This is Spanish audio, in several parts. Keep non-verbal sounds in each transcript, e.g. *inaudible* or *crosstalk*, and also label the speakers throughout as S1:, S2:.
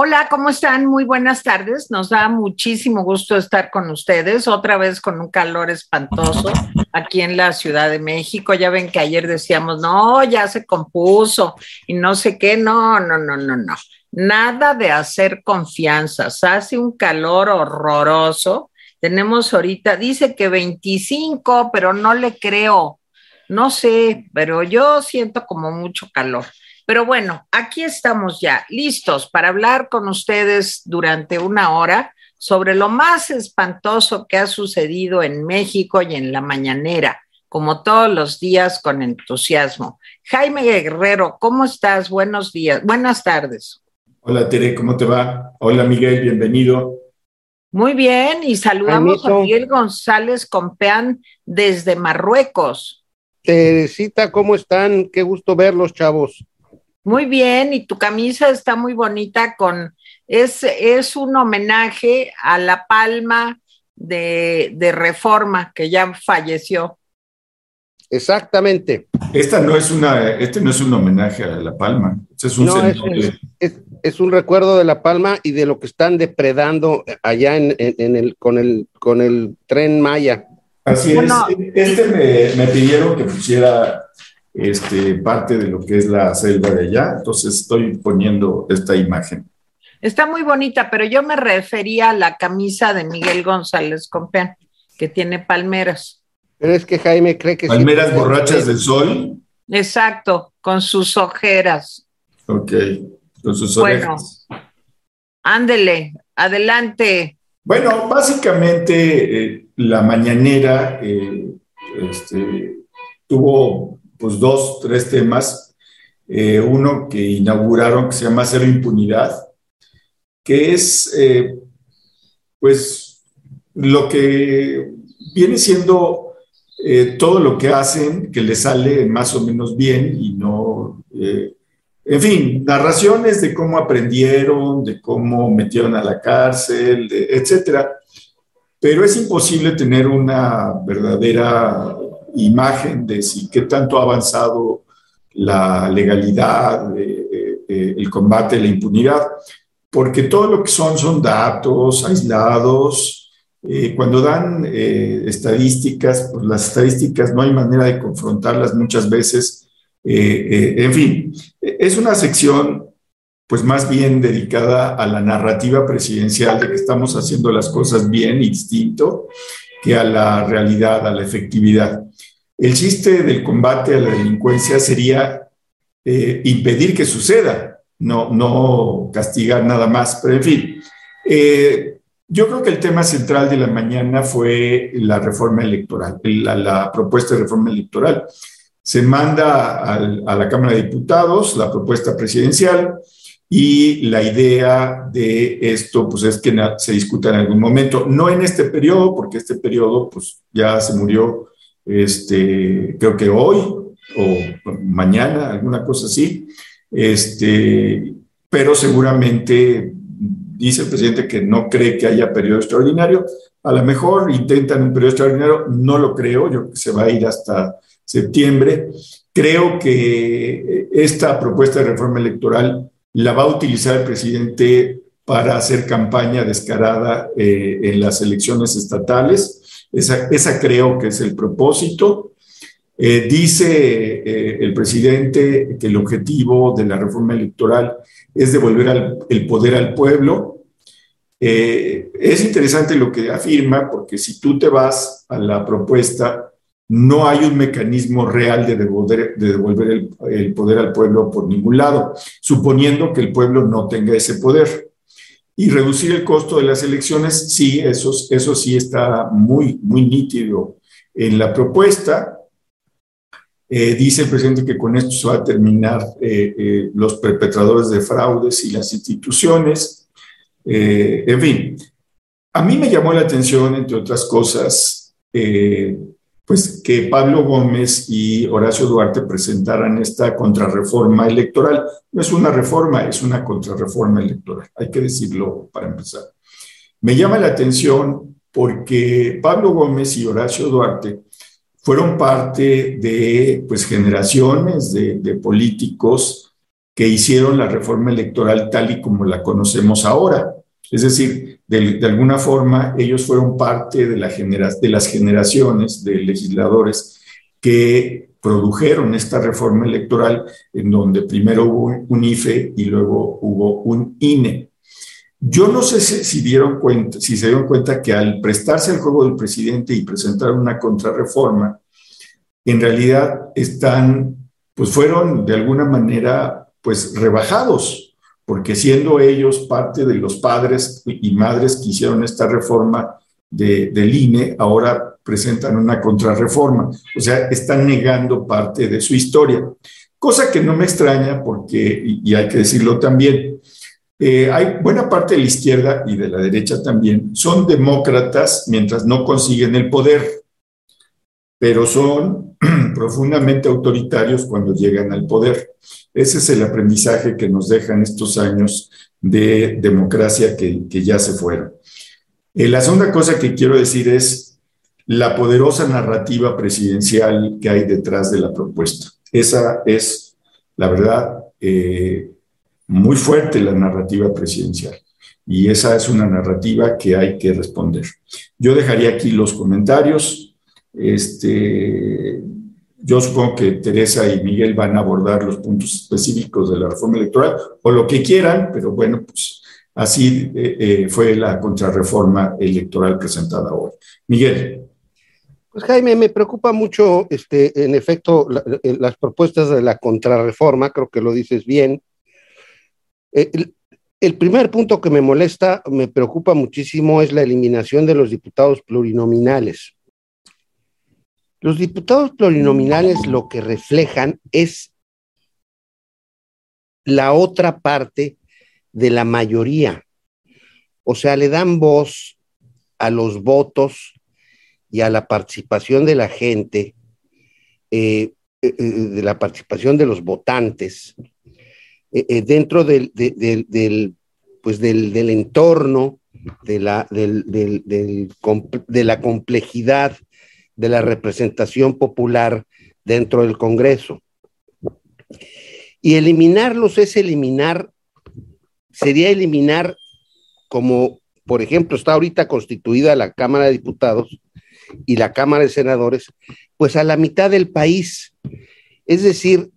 S1: Hola, ¿cómo están? Muy buenas tardes. Nos da muchísimo gusto estar con ustedes, otra vez con un calor espantoso aquí en la Ciudad de México. Ya ven que ayer decíamos, no, ya se compuso y no sé qué. No, no, no, no, no. Nada de hacer confianzas. Hace un calor horroroso. Tenemos ahorita, dice que 25, pero no le creo. No sé, pero yo siento como mucho calor. Pero bueno, aquí estamos ya listos para hablar con ustedes durante una hora sobre lo más espantoso que ha sucedido en México y en la mañanera, como todos los días con entusiasmo. Jaime Guerrero, ¿cómo estás? Buenos días, buenas tardes.
S2: Hola Tere, ¿cómo te va? Hola Miguel, bienvenido.
S1: Muy bien, y saludamos a Miguel González Compeán desde Marruecos.
S3: Teresita, ¿cómo están? Qué gusto verlos, chavos.
S1: Muy bien, y tu camisa está muy bonita con, es, es un homenaje a la palma de, de Reforma, que ya falleció.
S3: Exactamente.
S2: Esta no es una, este no es un homenaje a La Palma, este es un,
S3: no, es, es, es, un recuerdo de La Palma y de lo que están depredando allá en, en, en el, con, el, con el tren Maya.
S2: Así bueno, es. Este me, me, pidieron que pusiera este, parte de lo que es la selva de allá. Entonces estoy poniendo esta imagen.
S1: Está muy bonita, pero yo me refería a la camisa de Miguel González Compeán, que tiene palmeras.
S3: Pero es que Jaime cree que...
S2: Palmeras borrachas del sol.
S1: Exacto, con sus ojeras.
S2: Ok, con sus orejas.
S1: Bueno, ándele, adelante.
S2: Bueno, básicamente eh, la mañanera eh, este, tuvo pues dos, tres temas. Eh, uno que inauguraron que se llama Cero Impunidad, que es eh, pues lo que viene siendo eh, todo lo que hacen, que les sale más o menos bien y no, en fin, narraciones de cómo aprendieron, de cómo metieron a la cárcel, de, etcétera. Pero es imposible tener una verdadera imagen de si qué tanto ha avanzado la legalidad, eh, eh, el combate a la impunidad, porque todo lo que son son datos aislados. Eh, cuando dan eh, estadísticas, pues las estadísticas no hay manera de confrontarlas muchas veces. en fin, es una sección pues más bien dedicada a la narrativa presidencial de que estamos haciendo las cosas bien y distinto que a la realidad, a la efectividad. El chiste del combate a la delincuencia sería eh, impedir que suceda, no, no castigar nada más, pero en fin. Eh, yo creo que el tema central de la mañana fue la reforma electoral, la, la propuesta de reforma electoral. Se manda al, a la Cámara de Diputados la propuesta presidencial y la idea de esto pues es que se discuta en algún momento, no en este periodo, porque este periodo pues ya se murió este, creo que hoy o mañana, alguna cosa así, este, pero seguramente dice el presidente que no cree que haya periodo extraordinario, a lo mejor intentan un periodo extraordinario, no lo creo, yo creo que se va a ir hasta septiembre. Creo que esta propuesta de reforma electoral la va a utilizar el presidente para hacer campaña descarada eh, en las elecciones estatales esa, esa creo que es el propósito. Eh, dice eh, el presidente que el objetivo de la reforma electoral es devolver al, el poder al pueblo. Es interesante lo que afirma porque si tú te vas a la propuesta, no hay un mecanismo real de devolver, de devolver el, poder al pueblo por ningún lado, suponiendo que el pueblo no tenga ese poder. Y reducir el costo de las elecciones, sí, eso, eso sí está muy, muy nítido en la propuesta. Eh, dice el presidente que con esto se va a terminar eh, eh, los perpetradores de fraudes y las instituciones. En fin, a mí me llamó la atención, entre otras cosas, pues que Pablo Gómez y Horacio Duarte presentaran esta contrarreforma electoral. No es una reforma, es una contrarreforma electoral, hay que decirlo para empezar. Me llama la atención porque Pablo Gómez y Horacio Duarte fueron parte de pues, generaciones de, de políticos que hicieron la reforma electoral tal y como la conocemos ahora. Es decir, de, alguna forma ellos fueron parte de, de las generaciones de legisladores que produjeron esta reforma electoral en donde primero hubo un IFE y luego hubo un INE. Yo no sé si, dieron cuenta, si se dieron cuenta que al prestarse al juego del presidente y presentar una contrarreforma, en realidad están, pues fueron de alguna manera, pues rebajados, porque siendo ellos parte de los padres y madres que hicieron esta reforma de, del INE, ahora presentan una contrarreforma, o sea, están negando parte de su historia, cosa que no me extraña porque, y hay que decirlo también, eh, hay buena parte de la izquierda y de la derecha también, son demócratas mientras no consiguen el poder, pero son *clears throat* profundamente autoritarios cuando llegan al poder. Ese es el aprendizaje que nos dejan estos años de democracia que, ya se fueron. Eh, la segunda cosa que quiero decir es la poderosa narrativa presidencial que hay detrás de la propuesta. Esa es, la verdad, eh, muy fuerte la narrativa presidencial. Y esa es una narrativa que hay que responder. Yo dejaría aquí los comentarios. Este, yo supongo que Teresa y Miguel van a abordar los puntos específicos de la reforma electoral o lo que quieran, pero bueno, pues así eh, eh, fue la contrarreforma electoral presentada hoy. Miguel.
S3: Pues Jaime, me preocupa mucho, este, en efecto, las propuestas de la contrarreforma, creo que lo dices bien, eh, el, primer punto que me molesta, me preocupa muchísimo, es la eliminación de los diputados plurinominales. Los diputados plurinominales lo que reflejan es la otra parte de la mayoría. O sea, le dan voz a los votos y a la participación de la gente, eh, eh, de la participación de los votantes eh, eh, dentro del, pues del, entorno, de la, de la complejidad de la representación popular dentro del Congreso. Y eliminarlos es eliminar, sería eliminar como, por ejemplo, está ahorita constituida la Cámara de Diputados y la Cámara de Senadores, pues a la mitad del país. Es decir,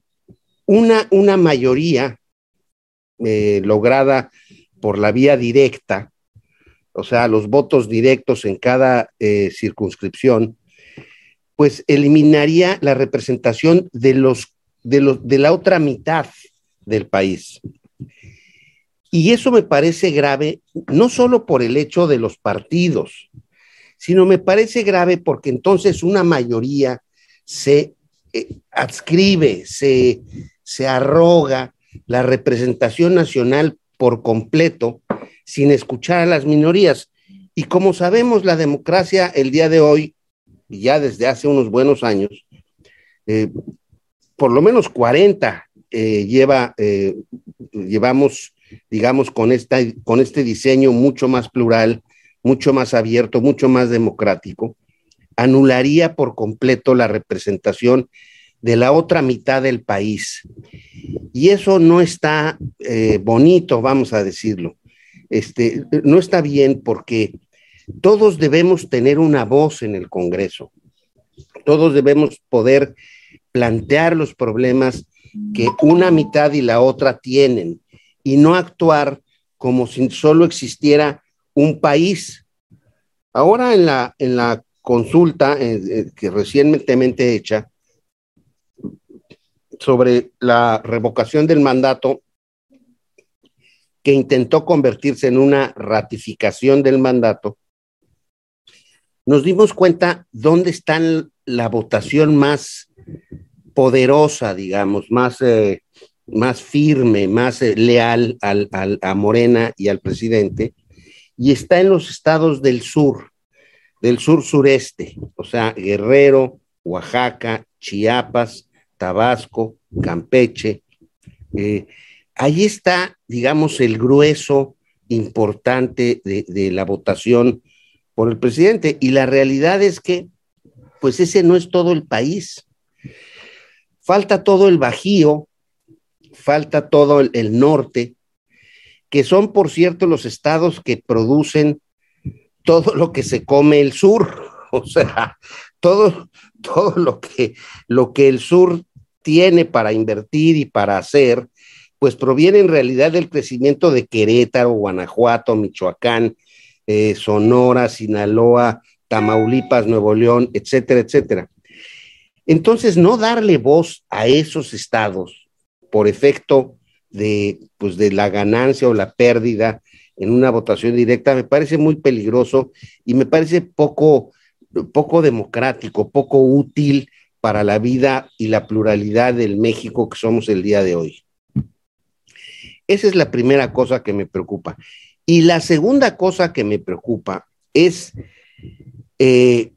S3: una, una mayoría eh, lograda por la vía directa, o sea, los votos directos en cada eh, circunscripción, pues eliminaría la representación de los, de los de la otra mitad del país. Y eso me parece grave, no solo por el hecho de los partidos, sino me parece grave porque entonces una mayoría se eh, adscribe, se, se arroga la representación nacional por completo sin escuchar a las minorías. Y como sabemos, la democracia el día de hoy, ya desde hace unos buenos años, eh, por lo menos 40 eh, lleva, eh, llevamos, digamos, con, esta, con este diseño mucho más plural, mucho más abierto, mucho más democrático, anularía por completo la representación de la otra mitad del país. Y eso no está bonito, vamos a decirlo. Este, no está bien porque todos debemos tener una voz en el Congreso. Todos debemos poder plantear los problemas que una mitad y la otra tienen y no actuar como si solo existiera un país. Ahora en la, en la consulta eh, eh, que recientemente hecha, sobre la revocación del mandato que intentó convertirse en una ratificación del mandato, nos dimos cuenta dónde está la votación más poderosa, digamos, más, eh, más firme, más eh, leal al, a Morena y al presidente, y está en los estados del sur, del sur sureste, o sea, Guerrero, Oaxaca, Chiapas, Tabasco, Campeche. Eh, ahí está, digamos, el grueso importante de, la votación por el presidente. Y la realidad es que, pues ese no es todo el país. Falta todo el Bajío, falta todo el, norte, que son, por cierto, los estados que producen todo lo que se come el sur, *laughs* o sea, todo, todo lo, que, lo que el sur tiene para invertir y para hacer, pues proviene en realidad del crecimiento de Querétaro, Guanajuato, Michoacán, Sonora, Sinaloa, Tamaulipas, Nuevo León, etcétera, etcétera. Entonces, no darle voz a esos estados por efecto de, pues, de la ganancia o la pérdida en una votación directa me parece muy peligroso y me parece poco, poco democrático, poco útil para la vida y la pluralidad del México que somos el día de hoy. Esa es la primera cosa que me preocupa. Y la segunda cosa que me preocupa es eh,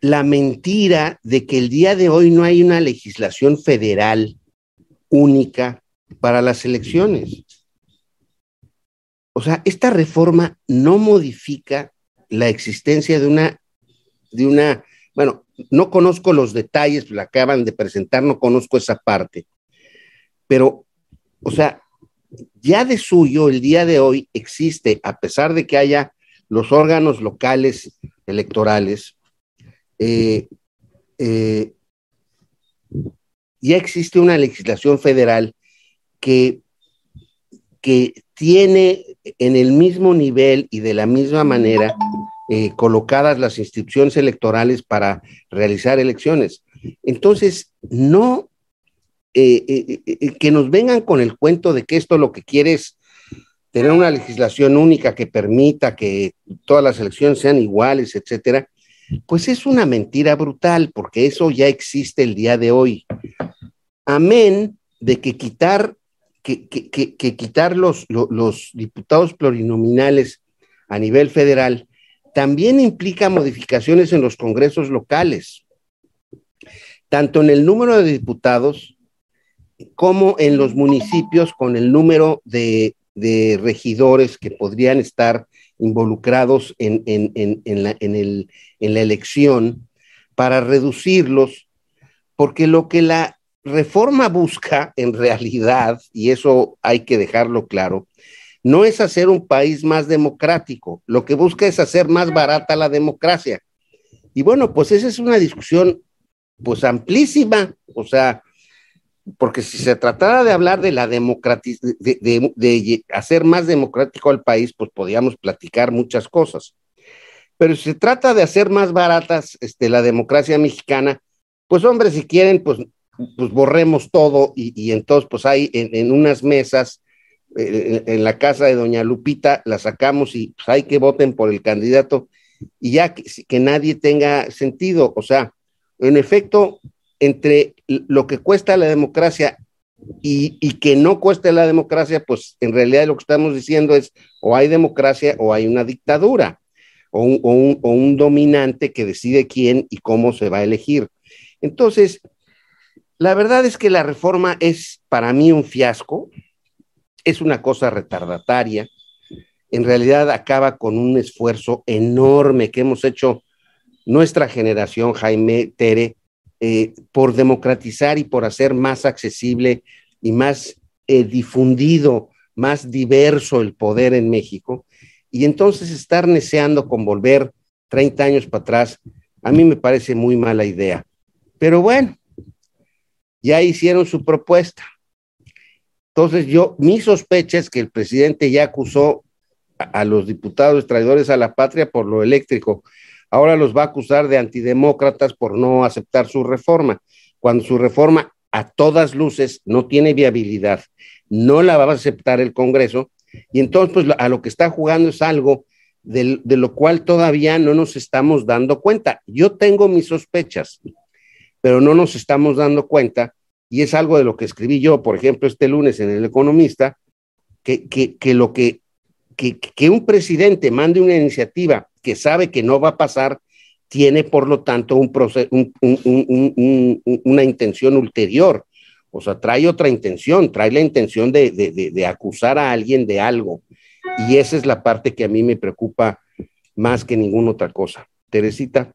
S3: la mentira de que el día de hoy no hay una legislación federal única para las elecciones. O sea, esta reforma no modifica la existencia de una, de una, bueno, no conozco los detalles, la acaban de presentar, no conozco esa parte, pero, o sea, ya de suyo el día de hoy existe, a pesar de que haya los órganos locales electorales, eh, eh, ya existe una legislación federal que, que tiene en el mismo nivel y de la misma manera eh, colocadas las instituciones electorales para realizar elecciones. Entonces, no que nos vengan con el cuento de que esto lo que quiere es tener una legislación única que permita que todas las elecciones sean iguales, etcétera, pues es una mentira brutal, porque eso ya existe el día de hoy. Amén de que quitar, que, quitar los, los diputados plurinominales a nivel federal también implica modificaciones en los congresos locales, tanto en el número de diputados como en los municipios con el número de, regidores que podrían estar involucrados en, la, en la elección para reducirlos, porque lo que la reforma busca en realidad, y eso hay que dejarlo claro, no es hacer un país más democrático, lo que busca es hacer más barata la democracia. Y bueno, pues esa es una discusión pues amplísima, o sea, porque si se tratara de hablar de la democratización, de, hacer más democrático al país, pues podríamos platicar muchas cosas. Pero si se trata de hacer más baratas este, la democracia mexicana, pues hombre, si quieren, pues, pues borremos todo y, entonces pues hay en, unas mesas eh, en, la casa de doña Lupita, la sacamos y pues hay que voten por el candidato y ya que nadie tenga sentido. O sea, en efecto, entre lo que cuesta la democracia y, que no cueste la democracia, pues en realidad lo que estamos diciendo es o hay democracia o hay una dictadura o un, o un dominante que decide quién y cómo se va a elegir. Entonces, la verdad es que la reforma es para mí un fiasco, es una cosa retardataria, en realidad acaba con un esfuerzo enorme que hemos hecho nuestra generación, Jaime Tere, eh, por democratizar y por hacer más accesible y más eh, difundido, más diverso el poder en México. Y entonces estar neceando con volver 30 años para atrás, a mí me parece muy mala idea. Pero bueno, ya hicieron su propuesta. Entonces yo, mi sospecha es que el presidente ya acusó a, a los diputados traidores a la patria por lo eléctrico ahora los va a acusar de antidemócratas por no aceptar su reforma, cuando su reforma a todas luces no tiene viabilidad, no la va a aceptar el Congreso, y entonces pues a lo que está jugando es algo de, de lo cual todavía no nos estamos dando cuenta. Yo tengo mis sospechas, pero no nos estamos dando cuenta, y es algo de lo que escribí yo, por ejemplo, este lunes en El Economista, que, que, que lo que, que, que un presidente mande una iniciativa que sabe que no va a pasar, tiene por lo tanto un una intención ulterior. O sea, trae otra intención, trae la intención de, acusar a alguien de algo. Y esa es la parte que a mí me preocupa más que ninguna otra cosa. Teresita.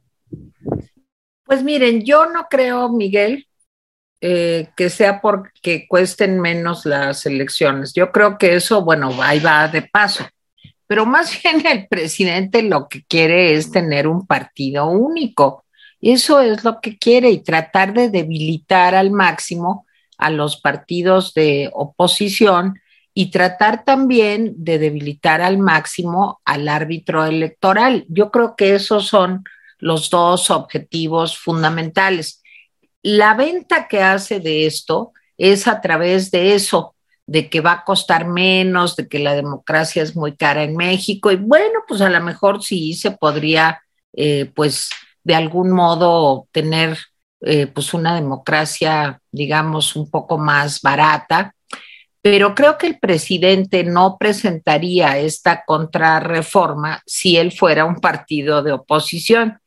S1: Pues miren, yo no creo, Miguel, eh, que sea porque cuesten menos las elecciones. Yo creo que eso, bueno, ahí va de paso. Pero más *laughs* bien el presidente lo que quiere es tener un partido único. Eso es lo que quiere y tratar de debilitar al máximo a los partidos de oposición y tratar también de debilitar al máximo al árbitro electoral. Yo creo que esos son los dos objetivos fundamentales. La venta que hace de esto es a través de eso, de que va a costar menos, de que la democracia es muy cara en México y bueno, pues a lo mejor sí se podría, eh, pues de algún modo tener eh, pues una democracia, digamos, un poco más barata, pero creo que el presidente no presentaría esta contrarreforma si él fuera un partido de oposición.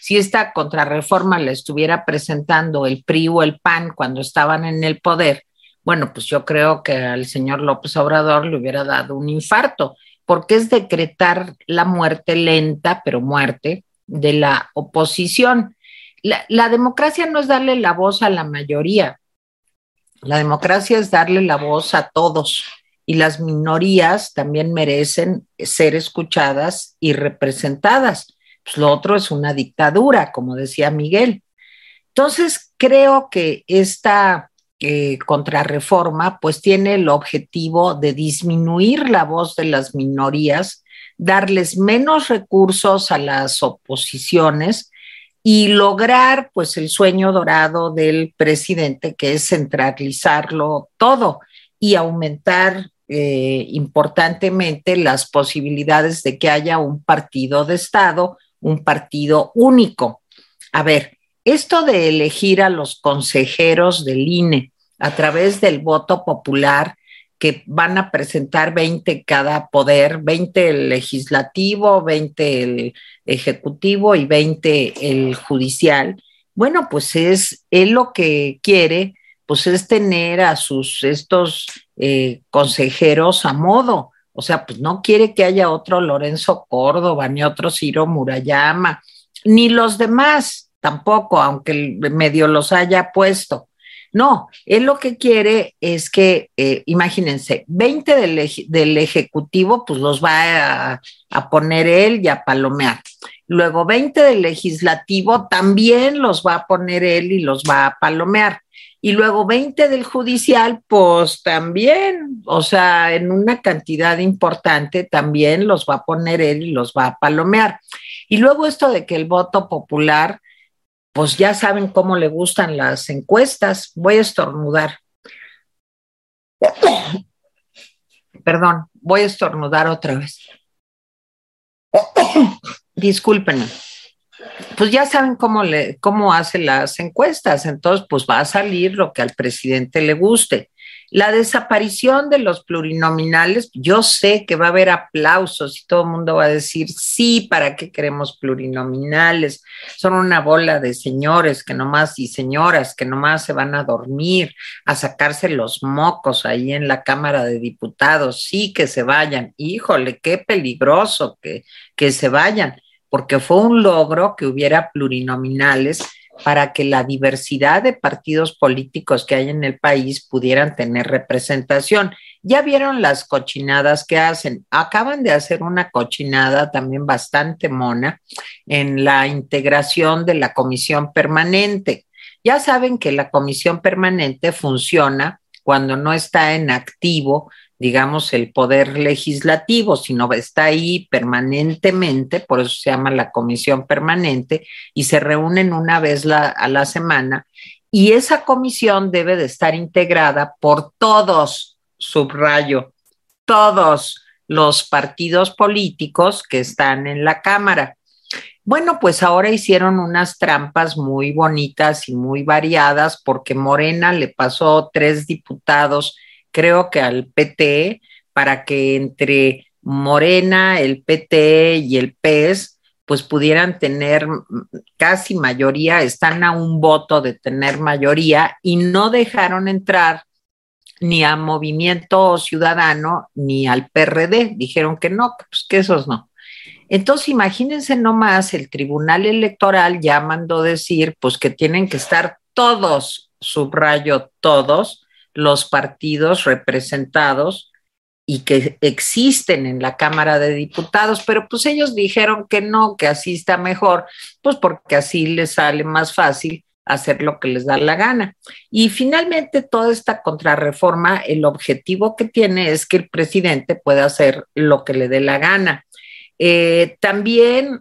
S1: Si esta contrarreforma la estuviera presentando el PRI o el PAN cuando estaban en el poder, bueno, pues yo creo que al señor López Obrador le hubiera dado un infarto, porque es decretar la muerte lenta, pero muerte, de la oposición. La, democracia no es darle la voz a la mayoría, la democracia es darle la voz a todos y las minorías también merecen ser escuchadas y representadas. Pues lo otro es una dictadura, como decía Miguel. Entonces, creo que esta eh, contrarreforma pues tiene el objetivo de disminuir la voz de las minorías, darles menos recursos a las oposiciones y lograr pues el sueño dorado del presidente, que es centralizarlo todo y aumentar eh, importantemente las posibilidades de que haya un partido de Estado, un partido único. A ver, esto de elegir a los consejeros del INE a través del voto popular que van a presentar 20 cada poder, 20 el legislativo, 20 el ejecutivo y 20 el judicial. Bueno, pues es él lo que quiere, pues es tener a sus estos eh, consejeros a modo. O sea, pues no quiere que haya otro Lorenzo Córdoba, ni otro Ciro Murayama, ni los demás tampoco, aunque medio los haya puesto. No, él lo que quiere es que, eh, imagínense, 20 del, Ejecutivo, pues los va a, a, poner él y a palomear. Luego 20 del Legislativo también los va a poner él y los va a palomear. Y luego 20 del Judicial, pues también, o sea, en una cantidad importante también los va a poner él y los va a palomear. Y luego esto de que el voto popular pues ya saben cómo le gustan las encuestas. Voy a estornudar. Perdón, voy a estornudar otra vez. Discúlpenme. Pues ya saben cómo, le, cómo hace las encuestas, entonces pues va a salir lo que al presidente le guste. La desaparición de los plurinominales, yo sé que va a haber aplausos y todo el mundo va a decir, sí, ¿para qué queremos plurinominales? Son una bola de señores que nomás y señoras que nomás se van a dormir, a sacarse los mocos ahí en la Cámara de Diputados, sí que se vayan. Híjole, qué peligroso que, que se vayan, porque fue un logro que hubiera plurinominales para que la diversidad de partidos políticos que hay en el país pudieran tener representación. Ya vieron las cochinadas que hacen. Acaban de hacer una cochinada también bastante mona en la integración de la comisión permanente. Ya saben que la comisión permanente funciona cuando no está en activo digamos, el poder legislativo, sino está ahí permanentemente, por eso se llama la comisión permanente, y se reúnen una vez a la semana, y esa comisión debe de estar integrada por todos, subrayo, todos los partidos políticos que están en la Cámara. Bueno, pues ahora hicieron unas trampas muy bonitas y muy variadas porque Morena le pasó tres diputados creo que al PT, para que entre Morena, el PT y el PES, pues pudieran tener casi mayoría, están a un voto de tener mayoría y no dejaron entrar ni a Movimiento Ciudadano ni al PRD. Dijeron que no, pues que esos no. Entonces, imagínense nomás, el Tribunal Electoral ya mandó decir, pues que tienen que estar todos subrayo todos, los partidos representados y que existen en la Cámara de Diputados, pero pues ellos dijeron que no, que así está mejor, pues porque así les sale más fácil hacer lo que les da la gana. Y finalmente toda esta contrarreforma, el objetivo que tiene es que el presidente pueda hacer lo que le dé la gana. Eh, también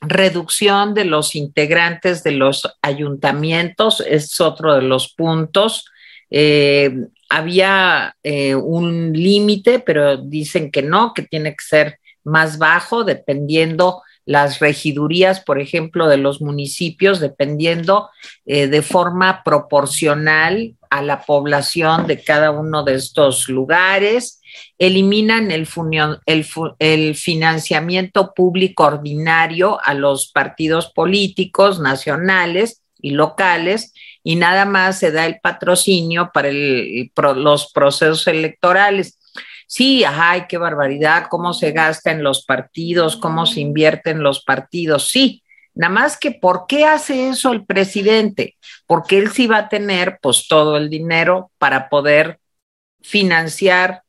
S1: reducción de los integrantes de los ayuntamientos es otro de los puntos. Eh, había eh, un límite, pero dicen que no, que tiene que ser más bajo, dependiendo las regidurías, por ejemplo, de los municipios, dependiendo eh, de forma proporcional a la población de cada uno de estos lugares. Eliminan el, el financiamiento público ordinario a los partidos políticos nacionales y locales y nada más se da el patrocinio para los procesos electorales. Sí, ay, qué barbaridad, cómo se gasta en los partidos, cómo se invierte en los partidos, sí. Nada más que, ¿por qué hace eso el presidente? Porque él sí va a tener, pues, todo el dinero para poder financiar,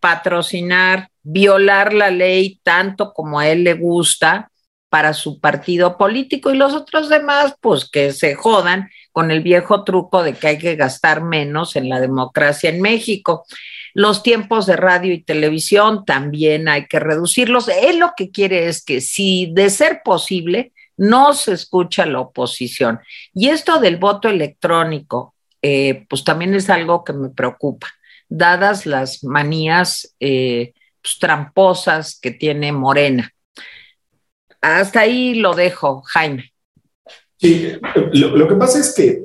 S1: patrocinar, violar la ley tanto como a él le gusta para su partido político y los otros demás, pues que se jodan con el viejo truco de que hay que gastar menos en la democracia en México. Los tiempos de radio y televisión también hay que reducirlos. Él lo que quiere es que si de ser posible, no se escucha la oposición. Y esto del voto electrónico, eh, pues también es algo que me preocupa, dadas las manías eh, pues, tramposas que tiene Morena. Hasta ahí lo dejo, Jaime.
S2: Sí, lo, que pasa es que,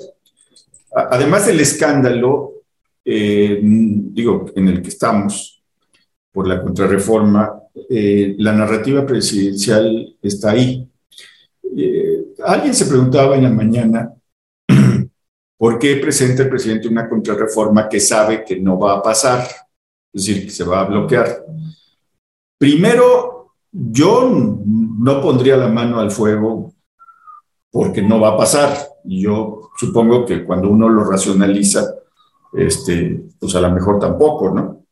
S2: además del escándalo, eh, digo, en el que estamos por la contrarreforma, eh, la narrativa presidencial está ahí. Eh, alguien se preguntaba en la mañana *clears throat* por qué presenta el presidente una contrarreforma que sabe que no va a pasar, es decir, que se va a bloquear. Primero, yo no pondría la mano al fuego porque no va a pasar. Y yo supongo que cuando uno lo racionaliza, este, pues a lo mejor tampoco, ¿no?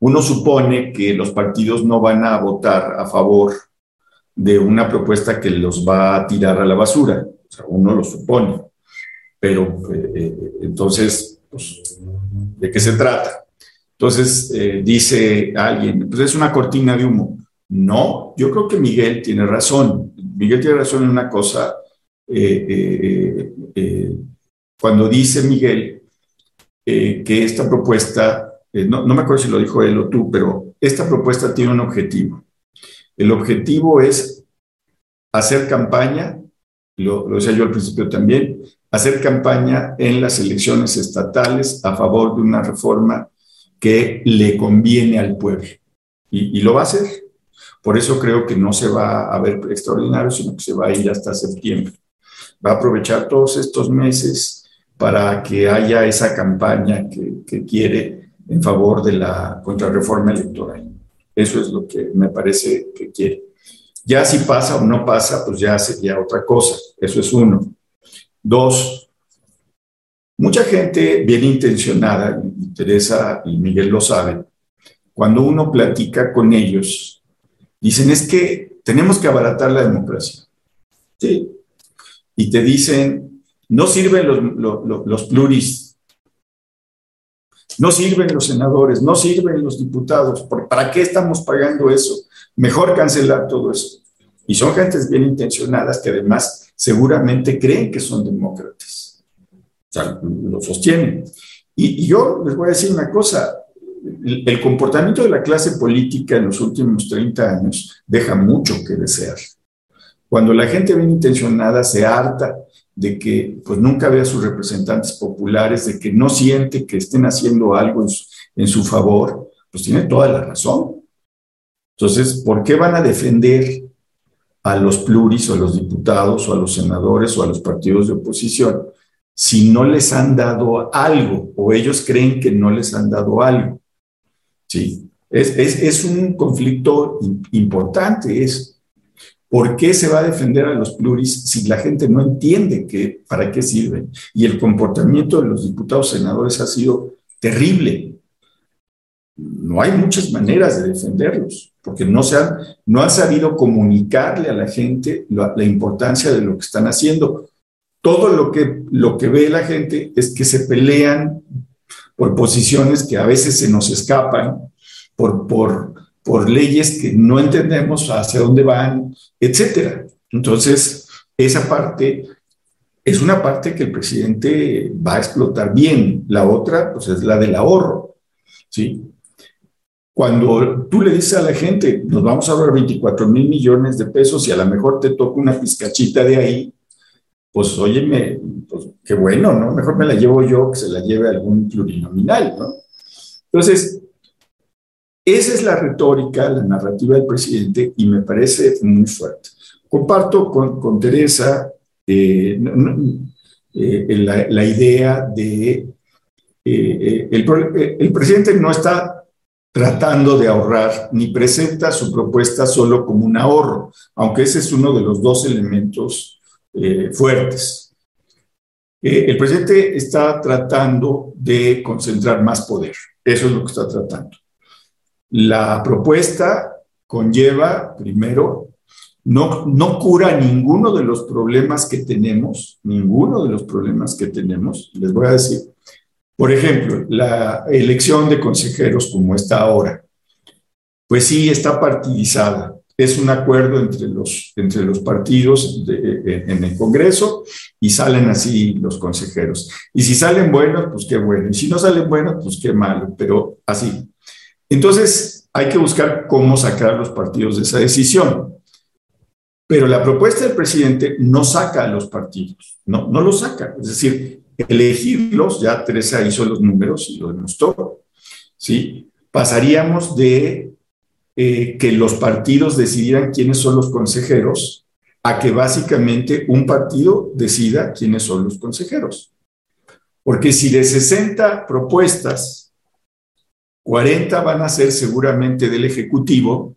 S2: Uno supone que los partidos no van a votar a favor de una propuesta que los va a tirar a la basura. O sea, uno lo supone. Pero eh, eh, entonces, pues, ¿de qué se trata? Entonces eh, dice alguien, pues es una cortina de humo. No, yo creo que Miguel tiene razón. Miguel tiene razón en una cosa. Eh, eh, cuando dice Miguel que esta propuesta, no, me acuerdo si lo dijo él o tú, pero esta propuesta tiene un objetivo. El objetivo es hacer campaña, lo, decía yo al principio también, hacer campaña en las elecciones estatales a favor de una reforma que le conviene al pueblo. Y, lo va a hacer. Por eso creo que no se va a ver extraordinario, sino que se va a ir hasta septiembre. Va a aprovechar todos estos meses para que haya esa campaña que, quiere en favor de la contrarreforma electoral. Eso es lo que me parece que quiere. Ya si pasa o no pasa, pues ya sería otra cosa. Eso es uno. Dos, Mucha gente bien intencionada, Teresa y Miguel lo saben, cuando uno platica con ellos, dicen es que tenemos que abaratar la democracia. Sí. Y te dicen, no sirven los, los pluris, no sirven los senadores, no sirven los diputados. ¿Para qué estamos pagando eso? Mejor cancelar todo eso. Y son gentes bien intencionadas que además seguramente creen que son demócratas sea, lo sostienen. Y, yo les voy a decir una cosa, el, comportamiento de la clase política en los últimos 30 años deja mucho que desear. Cuando la gente bien intencionada se harta de que pues nunca ve a sus representantes populares, de que no siente que estén haciendo algo en su, en su favor, pues tiene toda la razón. Entonces, ¿por qué van a defender a los pluris o a los diputados o a los senadores o a los partidos de oposición si no les han dado algo o ellos creen que no les han dado algo. ¿Sí? Es, un conflicto importante, es ¿Por qué se va a defender a los pluris si la gente no entiende que, para qué sirven? Y el comportamiento de los diputados senadores ha sido terrible. No hay muchas maneras de defenderlos, porque no, se han, no han sabido comunicarle a la gente la, la importancia de lo que están haciendo. Todo lo que, lo que ve la gente es que se pelean por posiciones que a veces se nos escapan, por, por, por leyes que no entendemos hacia dónde van, etcétera. Entonces, esa parte es una parte que el presidente va a explotar bien. La otra, pues, es la del ahorro, ¿sí? Cuando tú le dices a la gente, nos vamos a ahorrar 24 mil millones de pesos y a lo mejor te toca una pizcachita de ahí, pues óyeme, pues qué bueno, ¿no? Mejor me la llevo yo que se la lleve algún plurinominal, ¿no? Entonces, esa es la retórica, la narrativa del presidente y me parece muy fuerte. Comparto con, Teresa eh, eh, la, idea de... Eh, el, el presidente no está tratando de ahorrar ni presenta su propuesta solo como un ahorro, aunque ese es uno de los dos elementos fuertes. el presidente está tratando de concentrar más poder, eso es lo que está tratando. La propuesta conlleva, primero, no, no cura ninguno de los problemas que tenemos, ninguno de los problemas que tenemos. Les voy a decir, por ejemplo, la elección de consejeros como está ahora, pues sí está partidizada. Es un acuerdo entre los, entre los partidos en el Congreso y salen así los consejeros. Y si salen buenos, pues qué bueno. Y si no salen buenos, pues qué malo, pero así. Entonces, hay que buscar cómo sacar a los partidos de esa decisión. Pero la propuesta del presidente no saca a los partidos, no, no los saca. Es decir, elegirlos, ya Teresa hizo los números y lo demostró, ¿sí? Pasaríamos de eh, que los partidos decidieran quiénes son los consejeros a que básicamente un partido decida quiénes son los consejeros. Porque si de 60 propuestas 40 van a ser seguramente del Ejecutivo.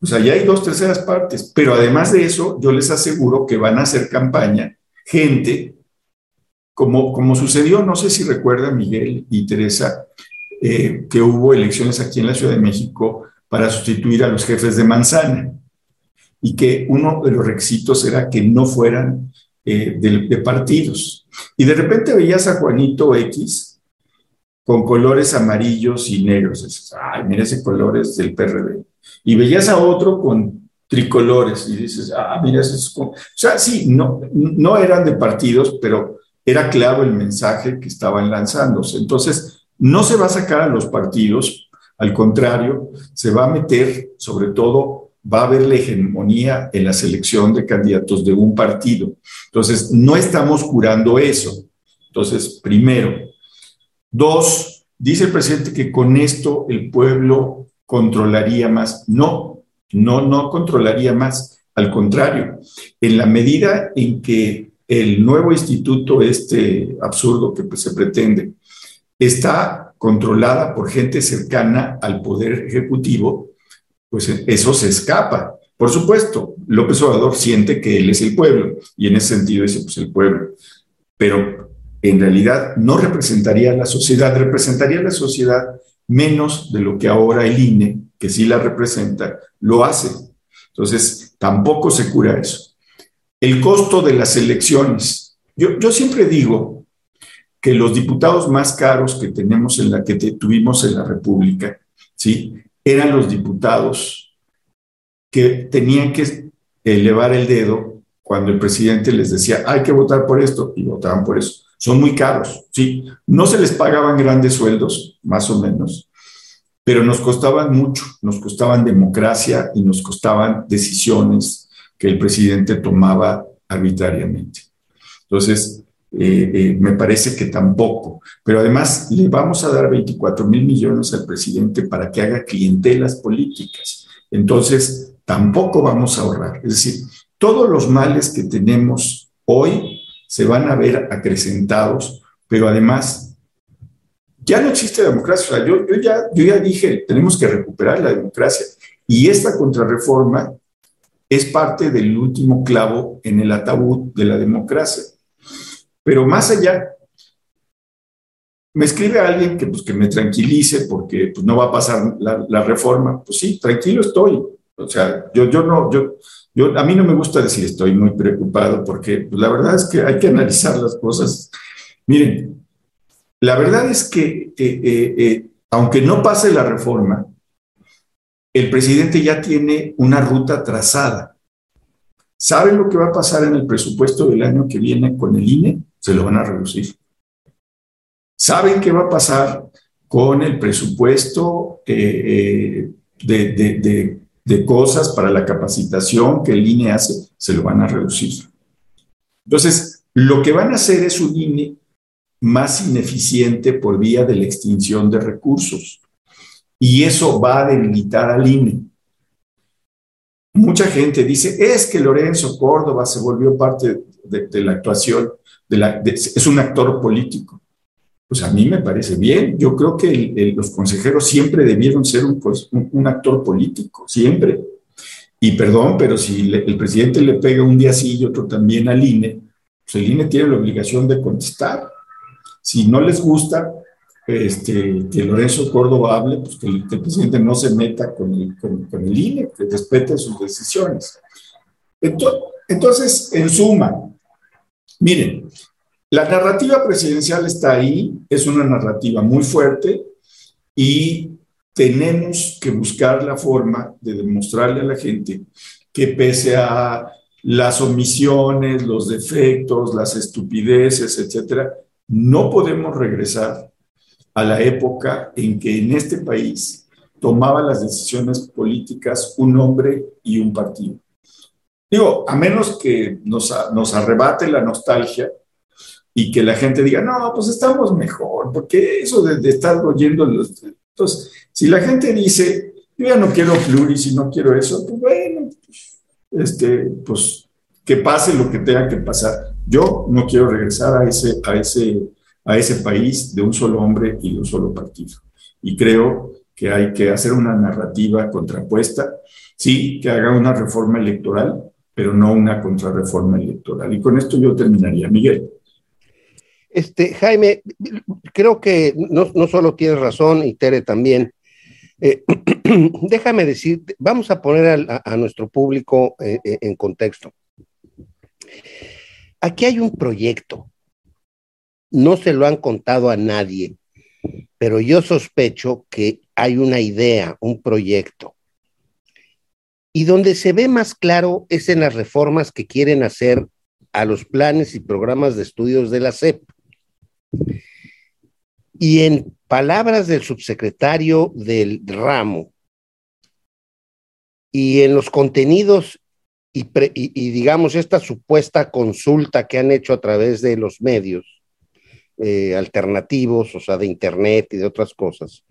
S2: Sea, ya hay dos terceras partes, pero además de eso, yo les aseguro que van a hacer campaña gente, como, como sucedió, no sé si recuerdan Miguel y Teresa, eh, que hubo elecciones aquí en la Ciudad de México para sustituir a los jefes de manzana y que uno de los requisitos era que no fueran eh, de, de partidos. Y de repente veías a Juanito X, con colores amarillos y negros. ay, mira ese color es del PRD. Y veías a otro con tricolores y dices, ah, mira, ese es O sea, sí, no, no eran de partidos, pero era claro el mensaje que estaban lanzándose. Entonces, no se va a sacar a los partidos, al contrario, se va a meter, sobre todo, va a haber la hegemonía en la selección de candidatos de un partido. Entonces, no estamos curando eso. Entonces, primero, Dos, dice el presidente que con esto el pueblo controlaría más. No, no, no controlaría más. Al contrario, en la medida en que el nuevo instituto, este absurdo que se pretende, está controlada por gente cercana al poder ejecutivo, pues eso se escapa. Por supuesto, López Obrador siente que él es el pueblo y en ese sentido dice, pues el pueblo. Pero en realidad no representaría a la sociedad, representaría a la sociedad menos de lo que ahora el INE, que sí la representa, lo hace. Entonces, tampoco se cura eso. El costo de las elecciones. Yo, yo siempre digo que los diputados más caros que tenemos en la que tuvimos en la República, ¿sí? Eran los diputados que tenían que elevar el dedo cuando el presidente les decía, hay que votar por esto, y votaban por eso son muy caros, sí. No se les pagaban grandes sueldos, más o menos, pero nos costaban mucho, nos costaban democracia y nos costaban decisiones que el presidente tomaba arbitrariamente. Entonces, eh, eh, me parece que tampoco. Pero además le vamos a dar 24 mil millones al presidente para que haga clientelas políticas. Entonces, tampoco vamos a ahorrar. Es decir, todos los males que tenemos hoy se van a ver acrecentados, pero además ya no existe democracia. Yo, ya, yo ya dije, tenemos que recuperar la democracia. Y esta contrarreforma es parte del último clavo en el ataúd de la democracia. Pero más allá, me escribe alguien que, pues, que me tranquilice porque pues, no va a pasar la, reforma. Pues sí, tranquilo estoy. O sea, yo, yo no, yo, yo, a mí no me gusta decir estoy muy preocupado porque pues, la verdad es que hay que analizar las cosas. Miren, la verdad es que eh, eh, eh, aunque no pase la reforma, el presidente ya tiene una ruta trazada. ¿Saben lo que va a pasar en el presupuesto del año que viene con el INE? Se lo van a reducir. ¿Saben qué va a pasar con el presupuesto eh, eh, de, cosas para la capacitación que el INE hace? Se lo van a reducir. Entonces, lo que van a hacer es un INE más ineficiente por vía de la extinción de recursos y eso va a debilitar al INE. Mucha gente dice, es que Lorenzo Córdoba se volvió parte de, la actuación, es un actor político. Pues a mí me parece bien. Yo creo que los consejeros siempre debieron ser pues, un, actor político, siempre. Y perdón, pero si el presidente le pega un día sí y otro también al INE, pues el INE tiene la obligación de contestar. Si no les gusta, este, que Lorenzo Córdoba hable, pues que el, presidente no se meta con el, con, el INE, que respete sus decisiones. Entonces, en suma, miren, la narrativa presidencial está ahí, es una narrativa muy fuerte y tenemos que buscar la forma de demostrarle a la gente que pese a las omisiones, los defectos, las estupideces, etcétera, no podemos regresar a la época en que en este país tomaba las decisiones políticas un hombre y un partido. Digo, a menos que nos, nos arrebate la nostalgia y que la gente diga, no, pues estamos mejor, porque eso de, estar oyendo los... Entonces, si la gente dice, yo ya no quiero pluris y no quiero eso, pues bueno, este, pues que pase lo que tenga que pasar. Yo no quiero regresar a ese, a ese a ese país de un solo hombre y de un solo partido. Y creo que hay que hacer una narrativa contrapuesta, sí, que haga una reforma electoral, pero no una contrarreforma electoral. Y con esto yo terminaría. Miguel.
S3: Este, Jaime, creo que no, solo tienes razón, y Tere también. Eh, *clears throat* déjame decir, vamos a poner a, nuestro público eh, eh, en contexto. Aquí hay un proyecto, no se lo han contado a nadie, pero yo sospecho que hay una idea, un proyecto. Y donde se ve más claro es en las reformas que quieren hacer a los planes y programas de estudios de la SEP. Y en palabras del subsecretario del ramo, y en los contenidos y, digamos esta supuesta consulta que han hecho a través de los medios, eh, alternativos, o sea, de Internet y de otras cosas,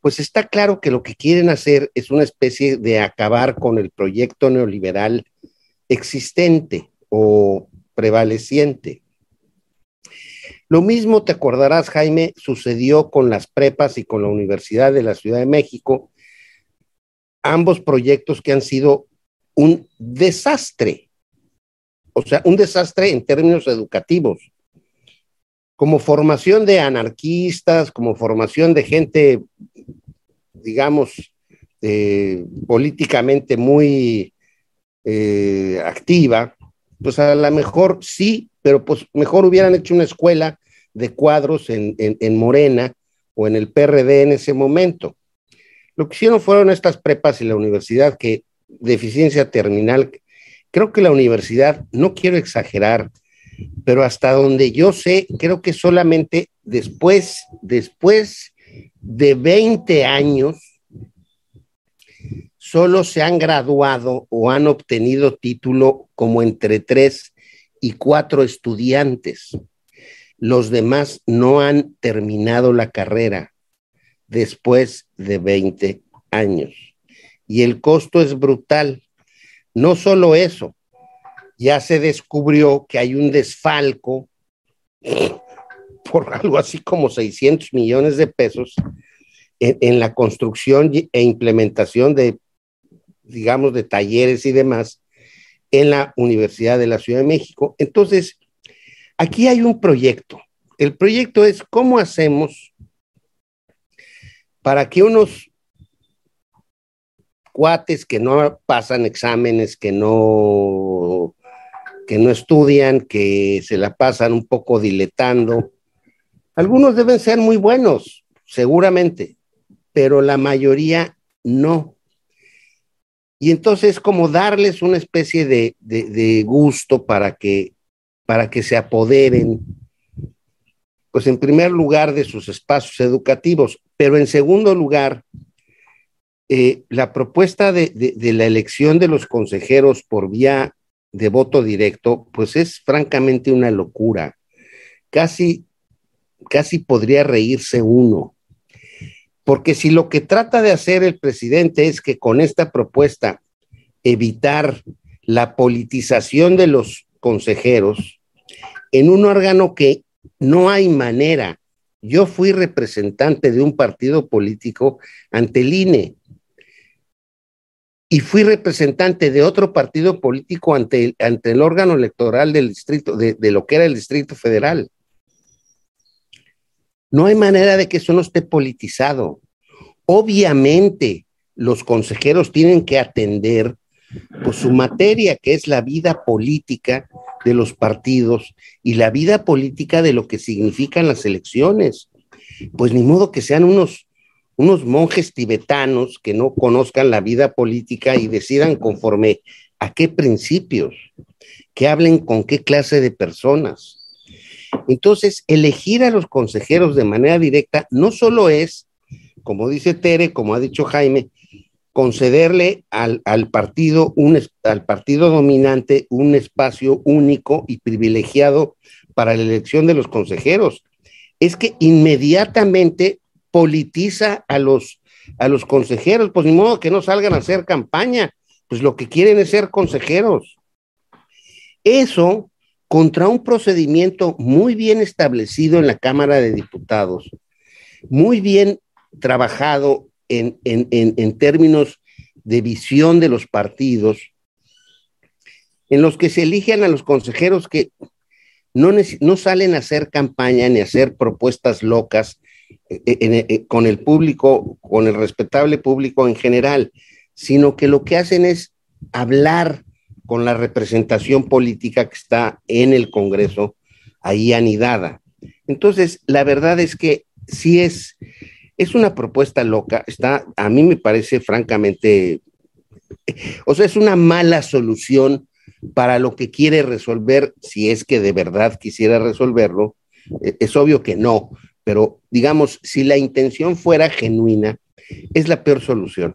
S3: pues está claro que lo que quieren hacer es una especie de acabar con el proyecto neoliberal existente o prevaleciente. Lo mismo te acordarás, Jaime, sucedió con las prepas y con la Universidad de la Ciudad de México, ambos proyectos que han sido un desastre, o sea, un desastre en términos educativos como formación de anarquistas, como formación de gente, digamos, eh, políticamente muy eh, activa, pues a lo mejor sí, pero pues mejor hubieran hecho una escuela de cuadros en, en Morena o en el PRD en ese momento. Lo que hicieron fueron estas prepas y la universidad que deficiencia terminal. Creo que la universidad, no quiero exagerar, pero hasta donde yo sé, creo que solamente después, después de 20 años, solo se han graduado o han obtenido título como entre tres y cuatro estudiantes. Los demás no han terminado la carrera después de 20 años. Y el costo es brutal. No solo eso, ya se descubrió que hay un desfalco por algo así como 600 millones de pesos en, la construcción e implementación de digamos, de talleres y demás en la Universidad de la Ciudad de México. Entonces, aquí hay un proyecto. El proyecto es cómo hacemos para que unos cuates que no pasan exámenes, que no, que no estudian, que se la pasan un poco diletando. Algunos deben ser muy buenos, seguramente, pero la mayoría no. Y entonces como darles una especie de, de, gusto para que, para que se apoderen, pues en primer lugar de sus espacios educativos, pero en segundo lugar, eh, la propuesta de, de, la elección de los consejeros por vía de voto directo, pues es francamente una locura. Casi, casi podría reírse uno. Porque si lo que trata de hacer el presidente es que con esta propuesta evitar la politización de los consejeros en un órgano que no hay manera. Yo fui representante de un partido político ante el INE y fui representante de otro partido político ante el, ante el órgano electoral del distrito, de, de, lo que era el Distrito Federal. No hay manera de que eso no esté politizado. Obviamente, los consejeros tienen que atender pues, su materia, que es la vida política de los partidos y la vida política de lo que significan las elecciones. Pues ni modo que sean unos unos monjes tibetanos que no conozcan la vida política y decidan conforme a qué principios, que hablen con qué clase de personas. Entonces, elegir a los consejeros de manera directa no solo es, como dice Tere, como ha dicho Jaime, concederle al, al, partido un, al partido dominante un espacio único y privilegiado para la elección de los consejeros. Es que inmediatamente politiza a los, a los consejeros, pues ni modo que no salgan a hacer campaña, pues lo que quieren es ser consejeros. Eso contra un procedimiento muy bien establecido en la Cámara de Diputados, muy bien trabajado en, en, en, términos de visión de los partidos, en los que se eligen a los consejeros que no, no salen a hacer campaña ni a hacer propuestas locas, eh, eh, con el público, con el respetable público en general, sino que lo que hacen es hablar con la representación política que está en el Congreso ahí anidada. Entonces, la verdad es que sí es, es una propuesta loca, está, a mí me parece francamente, o sea, es una mala solución para lo que quiere resolver, si es que de verdad quisiera resolverlo. Eh, es obvio que no, pero digamos, si la intención fuera genuina, es la peor solución.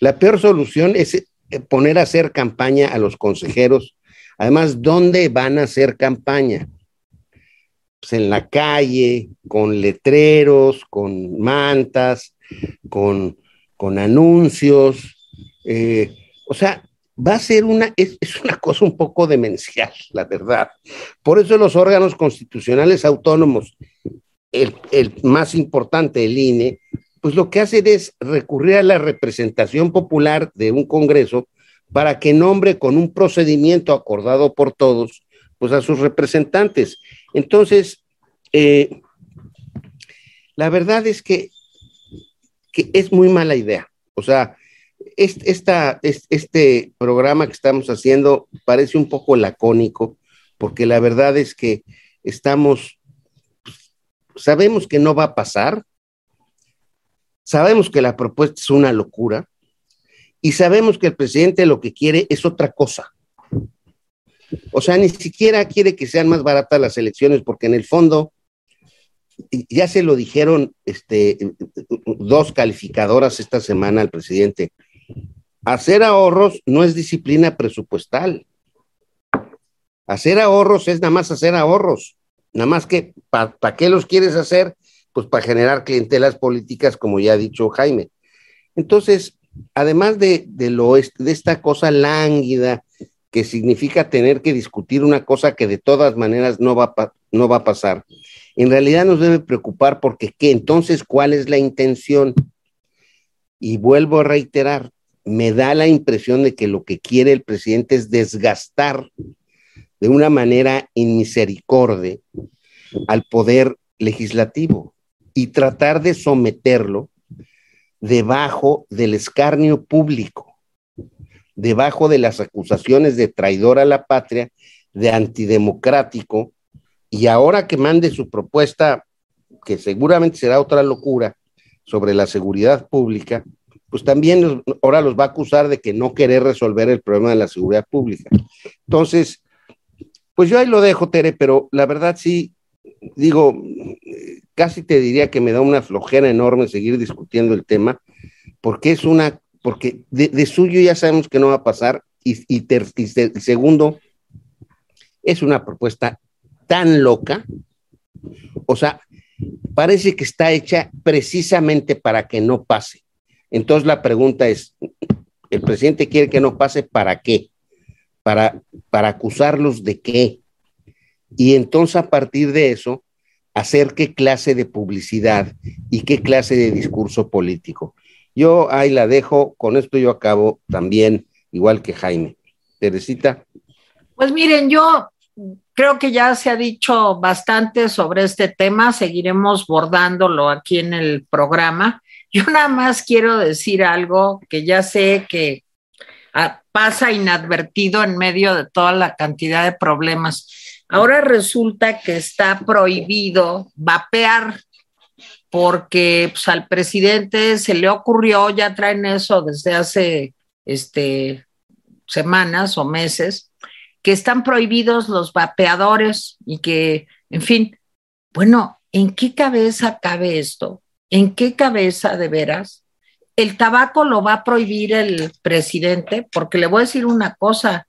S3: La peor solución es eh, poner a hacer campaña a los consejeros. Además, ¿dónde van a hacer campaña? Pues en la calle, con letreros, con mantas, con, con anuncios. Eh, o sea, va a ser una, es, es, una cosa un poco demencial, la verdad. Por eso los órganos constitucionales autónomos el, más importante, el INE, pues lo que hace es recurrir a la representación popular de un Congreso para que nombre con un procedimiento acordado por todos, pues a sus representantes. Entonces, eh, la verdad es que, que, es muy mala idea. O sea, esta, este programa que estamos haciendo parece un poco lacónico, porque la verdad es que estamos sabemos que no va a pasar, sabemos que la propuesta es una locura y sabemos que el presidente lo que quiere es otra cosa. O sea, ni siquiera quiere que sean más baratas las elecciones porque en el fondo ya se lo dijeron este, dos calificadoras esta semana al presidente. Hacer ahorros no es disciplina presupuestal. Hacer ahorros es nada más hacer ahorros. Nada más que, ¿para qué los quieres hacer? Pues para generar clientelas políticas, como ya ha dicho Jaime. Entonces, además de, de, esta cosa lánguida que significa tener que discutir una cosa que de todas maneras no va, no va a pasar, en realidad nos debe preocupar porque ¿qué? Entonces, ¿cuál es la intención? Y vuelvo a reiterar, me da la impresión de que lo que quiere el presidente es desgastar de una manera inmisericordia al poder legislativo y tratar de someterlo debajo del escarnio público, debajo de las acusaciones de traidor a la patria, de antidemocrático, y ahora que mande su propuesta, que seguramente será otra locura, sobre la seguridad pública, pues también ahora los va a acusar de que no querer resolver el problema de la seguridad pública. Entonces, pues yo ahí lo dejo, Tere, pero la verdad sí, digo, casi te diría que me da una flojera enorme seguir discutiendo el tema, porque es una, porque de, suyo ya sabemos que no va a pasar, y, segundo, es una propuesta tan loca, o sea, parece que está hecha precisamente para que no pase. Entonces la pregunta es, ¿el presidente quiere que no pase para qué? Para, para acusarlos de qué. Y entonces a partir de eso, hacer qué clase de publicidad y qué clase de discurso político. Yo ahí la dejo, con esto yo acabo también, igual que Jaime. Teresita.
S1: Pues miren, yo creo que ya se ha dicho bastante sobre este tema, seguiremos bordándolo aquí en el programa. Yo nada más quiero decir algo que ya sé que ah, pasa inadvertido en medio de toda la cantidad de problemas Ahora resulta que está prohibido vapear porque pues, al presidente se le ocurrió, ya traen eso desde hace este, semanas o meses, que están prohibidos los vapeadores y que, en fin, bueno, ¿en qué cabeza cabe esto? ¿En qué cabeza de veras? El tabaco lo va a prohibir el presidente, porque le voy a decir una cosa,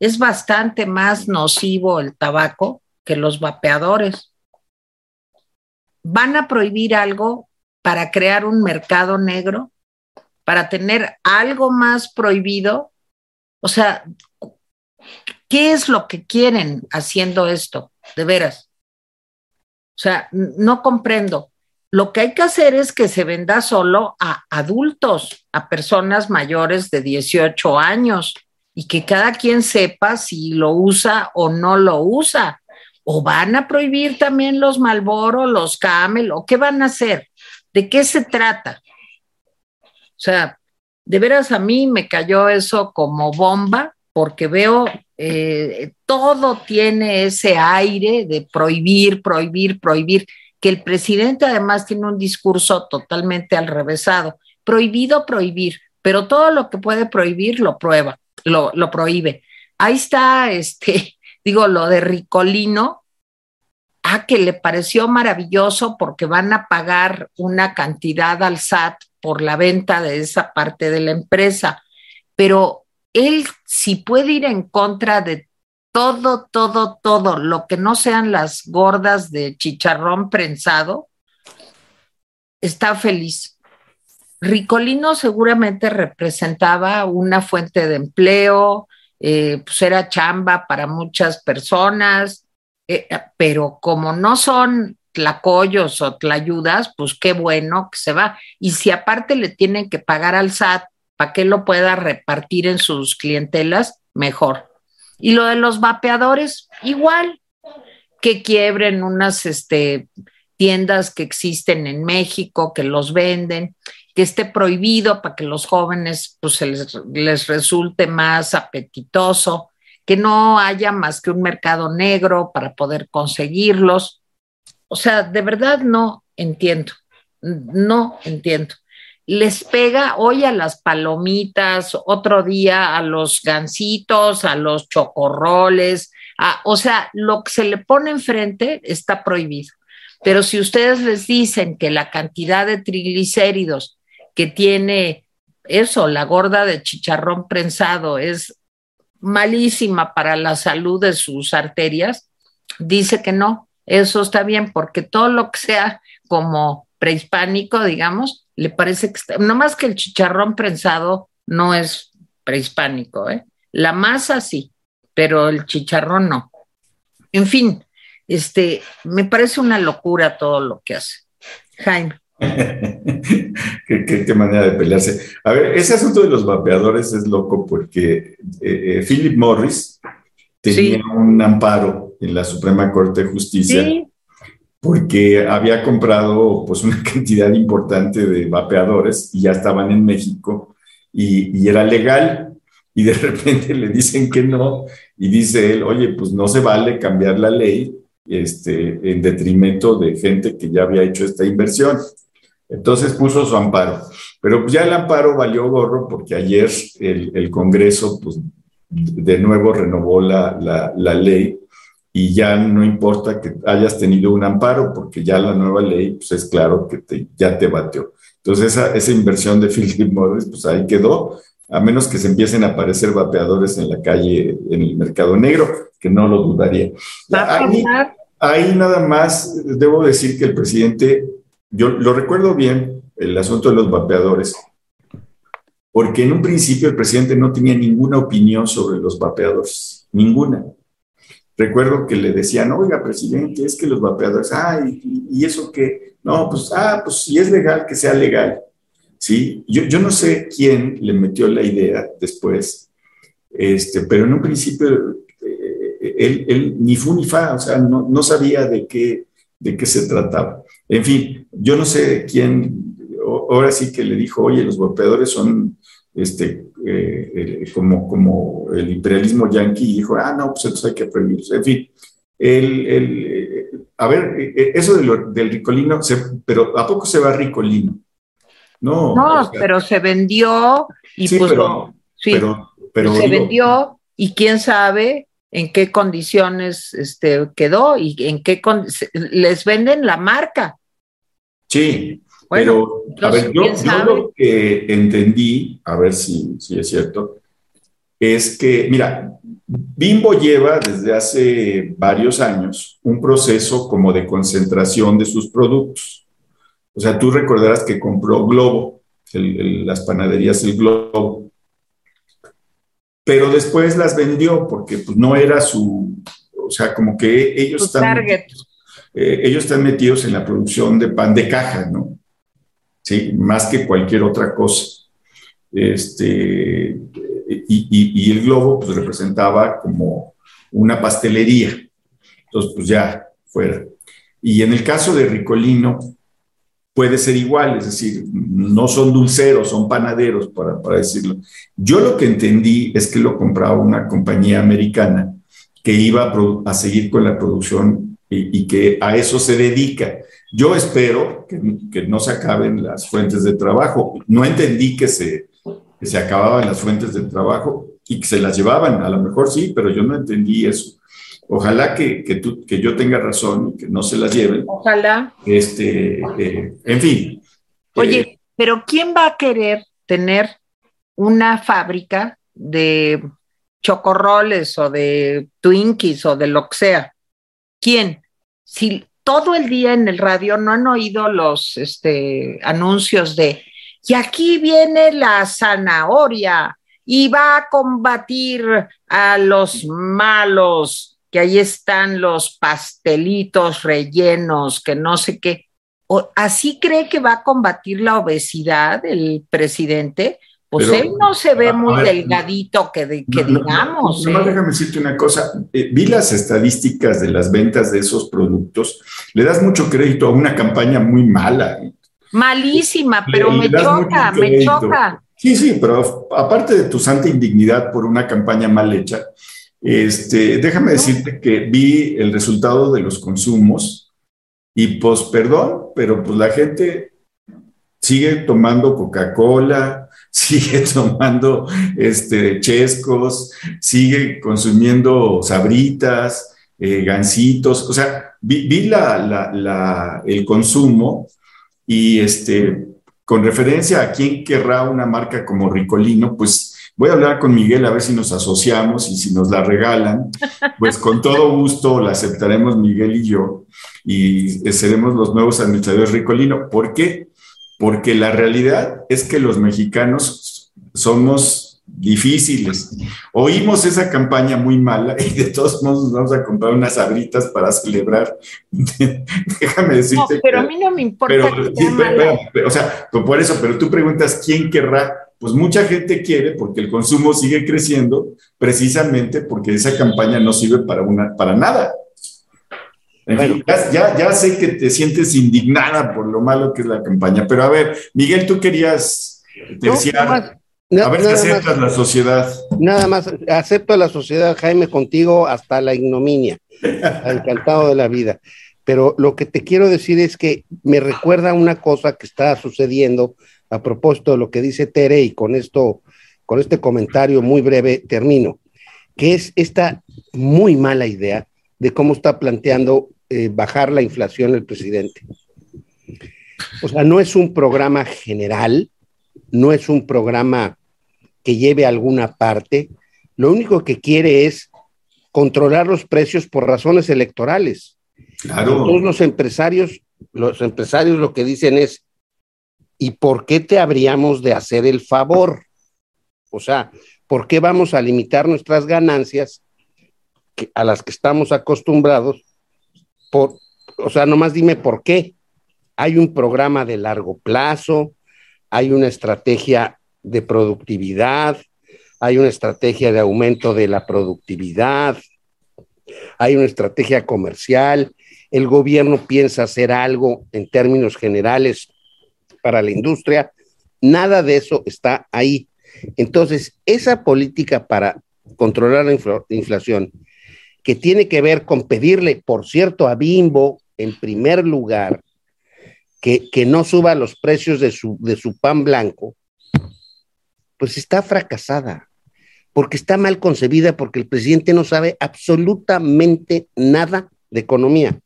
S1: es bastante más nocivo el tabaco que los vapeadores. ¿Van a prohibir algo para crear un mercado negro? ¿Para tener algo más prohibido? O sea, ¿qué es lo que quieren haciendo esto? De veras. O sea, no comprendo. Lo que hay que hacer es que se venda solo a adultos, a personas mayores de 18 años y que cada quien sepa si lo usa o no lo usa. O van a prohibir también los Malboro, los Camel, o qué van a hacer. ¿De qué se trata? O sea, de veras a mí me cayó eso como bomba, porque veo eh, todo tiene ese aire de prohibir, prohibir, prohibir, que el presidente además tiene un discurso totalmente al revésado. Prohibido, prohibir, pero todo lo que puede prohibir lo prueba lo, lo prohíbe. Ahí está, este, *laughs* digo, lo de Ricolino, ah, que le pareció maravilloso porque van a pagar una cantidad al SAT por la venta de esa parte de la empresa, pero él si puede ir en contra de todo, todo, todo, lo que no sean las gordas de chicharrón prensado, está feliz. Ricolino seguramente representaba una fuente de empleo, eh, pues era chamba para muchas personas, eh, pero como no son tlacoyos o tlayudas, pues qué bueno que se va. Y si aparte le tienen que pagar al SAT para que lo pueda repartir en sus clientelas, mejor. Y lo de los vapeadores, igual, que quiebren unas este, tiendas que existen en México, que los venden que esté prohibido para que los jóvenes pues, les, les resulte más apetitoso, que no haya más que un mercado negro para poder conseguirlos. O sea, de verdad no entiendo, no entiendo. Les pega hoy a las palomitas, otro día a los gancitos, a los chocorroles, o sea, lo que se le pone enfrente está prohibido. Pero si ustedes les dicen que la cantidad de triglicéridos que tiene eso, la gorda de chicharrón prensado, es malísima para la salud de sus arterias, dice que no, eso está bien, porque todo lo que sea como prehispánico, digamos, le parece que está, no más que el chicharrón prensado no es prehispánico, ¿eh? La masa sí, pero el chicharrón no. En fin, este, me parece una locura todo lo que hace. Jaime. *laughs*
S2: qué, manera de pelearse. A ver, ese asunto de los vapeadores es loco porque eh, eh, Philip Morris tenía un amparo en la Suprema Corte de Justicia porque había comprado pues *laughs* una cantidad importante de vapeadores y ya estaban en México y, era legal y de *laughs* repente le dicen que no y dice él, oye, pues no se vale cambiar la ley este, en detrimento de gente que ya había hecho esta inversión. Entonces puso su amparo. Pero pues ya el amparo valió gorro porque ayer el, el Congreso pues, de nuevo renovó la, la, ley y ya no importa que hayas tenido un amparo porque ya la nueva ley pues es claro que te, ya te bateó. Entonces esa, esa inversión de *laughs* Philip Morris pues ahí quedó, a menos que se empiecen a aparecer vapeadores en la calle, en el mercado negro, que no lo dudaría. Ahí, ahí nada más debo decir que el presidente yo lo recuerdo bien, el asunto de los vapeadores, porque en un principio el presidente no tenía ninguna opinión sobre los vapeadores, ninguna. Recuerdo que le decían, oiga, presidente, es que los vapeadores, ay, ¿y, eso qué? No, pues, ah, pues si es legal, que sea legal. ¿Sí? Yo, yo no sé quién le metió la idea después, este, pero en un principio eh, él, él, ni fu ni fa, o sea, no, no sabía de qué, de qué se trataba. En fin, yo no sé quién, ahora sí que le dijo, oye, los golpeadores son este, eh, como, como el imperialismo yanqui, dijo, ah, no, pues entonces hay que prohibirlos. En fin, el, el, a ver, eh, eso del ricolino, pero ¿a poco se va ricolino?
S1: No, no pero se vendió y pues
S2: pero, sí, pero,
S1: se vendió y quién sabe en qué condiciones este, quedó y en qué les venden la marca.
S2: Sí, pero a ver, yo, lo que entendí, a ver si, si es cierto, es que, mira, Bimbo lleva desde hace varios años un proceso como de concentración de sus productos. O sea, tú recordarás que compró Globo, las panaderías El Globo, pero después las vendió porque pues, no era su, o sea, como que ellos están, eh, ellos están metidos en la producción de pan de caja, ¿no? Sí, más que cualquier otra cosa. Este, y, el globo pues representaba como una pastelería. Entonces, pues ya, fuera. Y en el caso de Ricolino, puede ser igual, es decir, no son dulceros, son panaderos, para, para, decirlo. Yo lo que entendí es que lo compraba una compañía americana que iba a, seguir con la producción y, que a eso se dedica. Yo espero que, que, no se acaben las fuentes de trabajo. No entendí que se, que se acababan las fuentes de trabajo y que se las llevaban. A lo mejor sí, pero yo no entendí eso. Ojalá que, que, tú, que yo tenga razón y que no se las lleven.
S1: Ojalá.
S2: Este, eh, en fin.
S1: Oye, eh, pero ¿quién va a querer tener una fábrica de chocorroles o de Twinkies o de lo que sea? ¿Quién? Si todo el día en el radio no han oído los este, anuncios de, y aquí viene la zanahoria y va a combatir a los malos que ahí están los pastelitos rellenos, que no sé qué. ¿Así cree que va a combatir la obesidad el presidente? Pues él no se ve muy delgadito que, digamos.
S2: No, ¿eh? déjame decirte una cosa. Eh, vi las estadísticas de las ventas de esos productos. Le das mucho crédito a una campaña muy mala.
S1: Malísima, pero me choca, me choca.
S2: Sí, sí, pero aparte de tu santa indignidad por una campaña mal hecha, este, déjame decirte que vi el resultado de los consumos y pues perdón, pero pues la gente sigue tomando Coca-Cola, sigue *laughs* tomando este, chescos, sigue consumiendo sabritas, eh, gansitos, o sea, vi, la, el consumo y este, con referencia a quién querrá una marca como Ricolino, pues Voy a hablar con Miguel a ver si nos asociamos y si nos la regalan, pues con todo gusto la aceptaremos Miguel y yo y seremos los nuevos administradores Ricolino. ¿Por qué? Porque la realidad es que los mexicanos somos difíciles. Oímos esa campaña muy mala y de todos modos nos vamos a comprar unas abritas para celebrar. *laughs* Déjame decirte.
S1: No, pero a mí no me importa.
S2: o sea, por eso, pero tú preguntas quién querrá. Pues mucha gente quiere porque el consumo sigue creciendo precisamente porque esa campaña no sirve para, una, para nada. Ya, ya, sé que te sientes indignada por lo malo que es la campaña, pero a ver, Miguel, tú querías terciar a ver si aceptas la sociedad.
S3: Nada más, acepto a la sociedad, Jaime, contigo hasta la ignominia. Encantado de la vida. Pero lo que te quiero decir es que me recuerda una cosa que está sucediendo a propósito de lo que dice Tere, y con esto, con este comentario muy breve termino, que es esta muy mala idea de cómo está planteando eh, bajar la inflación el presidente. O sea, no es un programa general, no es un programa que lleve a alguna parte, lo único que quiere es controlar los precios por razones electorales. Claro. Todos los empresarios, los empresarios lo que dicen es, ¿y por qué te habríamos de hacer el favor? O sea, ¿por qué vamos a limitar nuestras ganancias a las que estamos acostumbrados? Por, o sea, nomás dime por qué. Hay un programa de largo plazo, hay una estrategia de productividad, hay una estrategia de aumento de la productividad, hay una estrategia comercial, el gobierno piensa hacer algo en términos generales para la industria, nada de eso está ahí. Entonces, esa política para controlar la inflación, que tiene que ver con pedirle, por cierto, a Bimbo, en primer lugar, que, que no suba los precios de su, de su pan blanco, pues está fracasada, porque está mal concebida, porque el presidente no sabe absolutamente nada de economía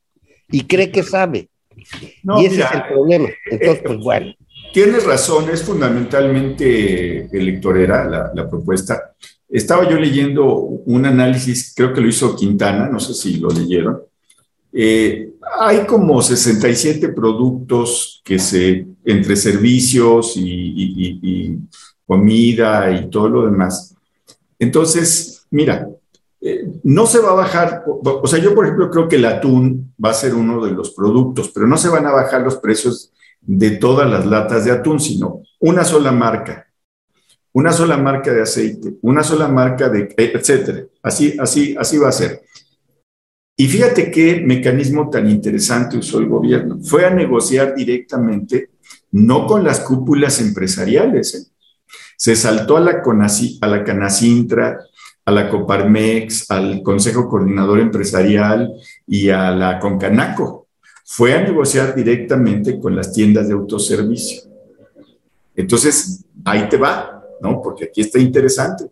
S3: y cree que sabe. y ese es el problema. Entonces, pues bueno.
S2: Tienes razón, es fundamentalmente electorera la, la propuesta. Estaba yo leyendo un análisis, creo que lo hizo Quintana, no sé si lo leyeron, eh, hay como 67 productos que se, entre servicios y, comida y todo lo demás. Entonces, mira, eh, no se va a bajar, o sea, yo por ejemplo creo que el atún va a ser uno de los productos, pero no se van a bajar los precios de todas las latas de atún, sino una sola marca, una sola marca de aceite, una sola marca de, etcétera. Así, así, así va a ser. Y fíjate qué mecanismo tan interesante usó el gobierno. Fue a negociar directamente, no con las cúpulas empresariales. ¿eh? Se saltó a la, a la Canacintra, a la Coparmex, al Consejo Coordinador Empresarial y a la Concanaco. Fue a negociar directamente con las tiendas de autoservicio. Entonces, ahí te va, ¿no? Porque aquí está interesante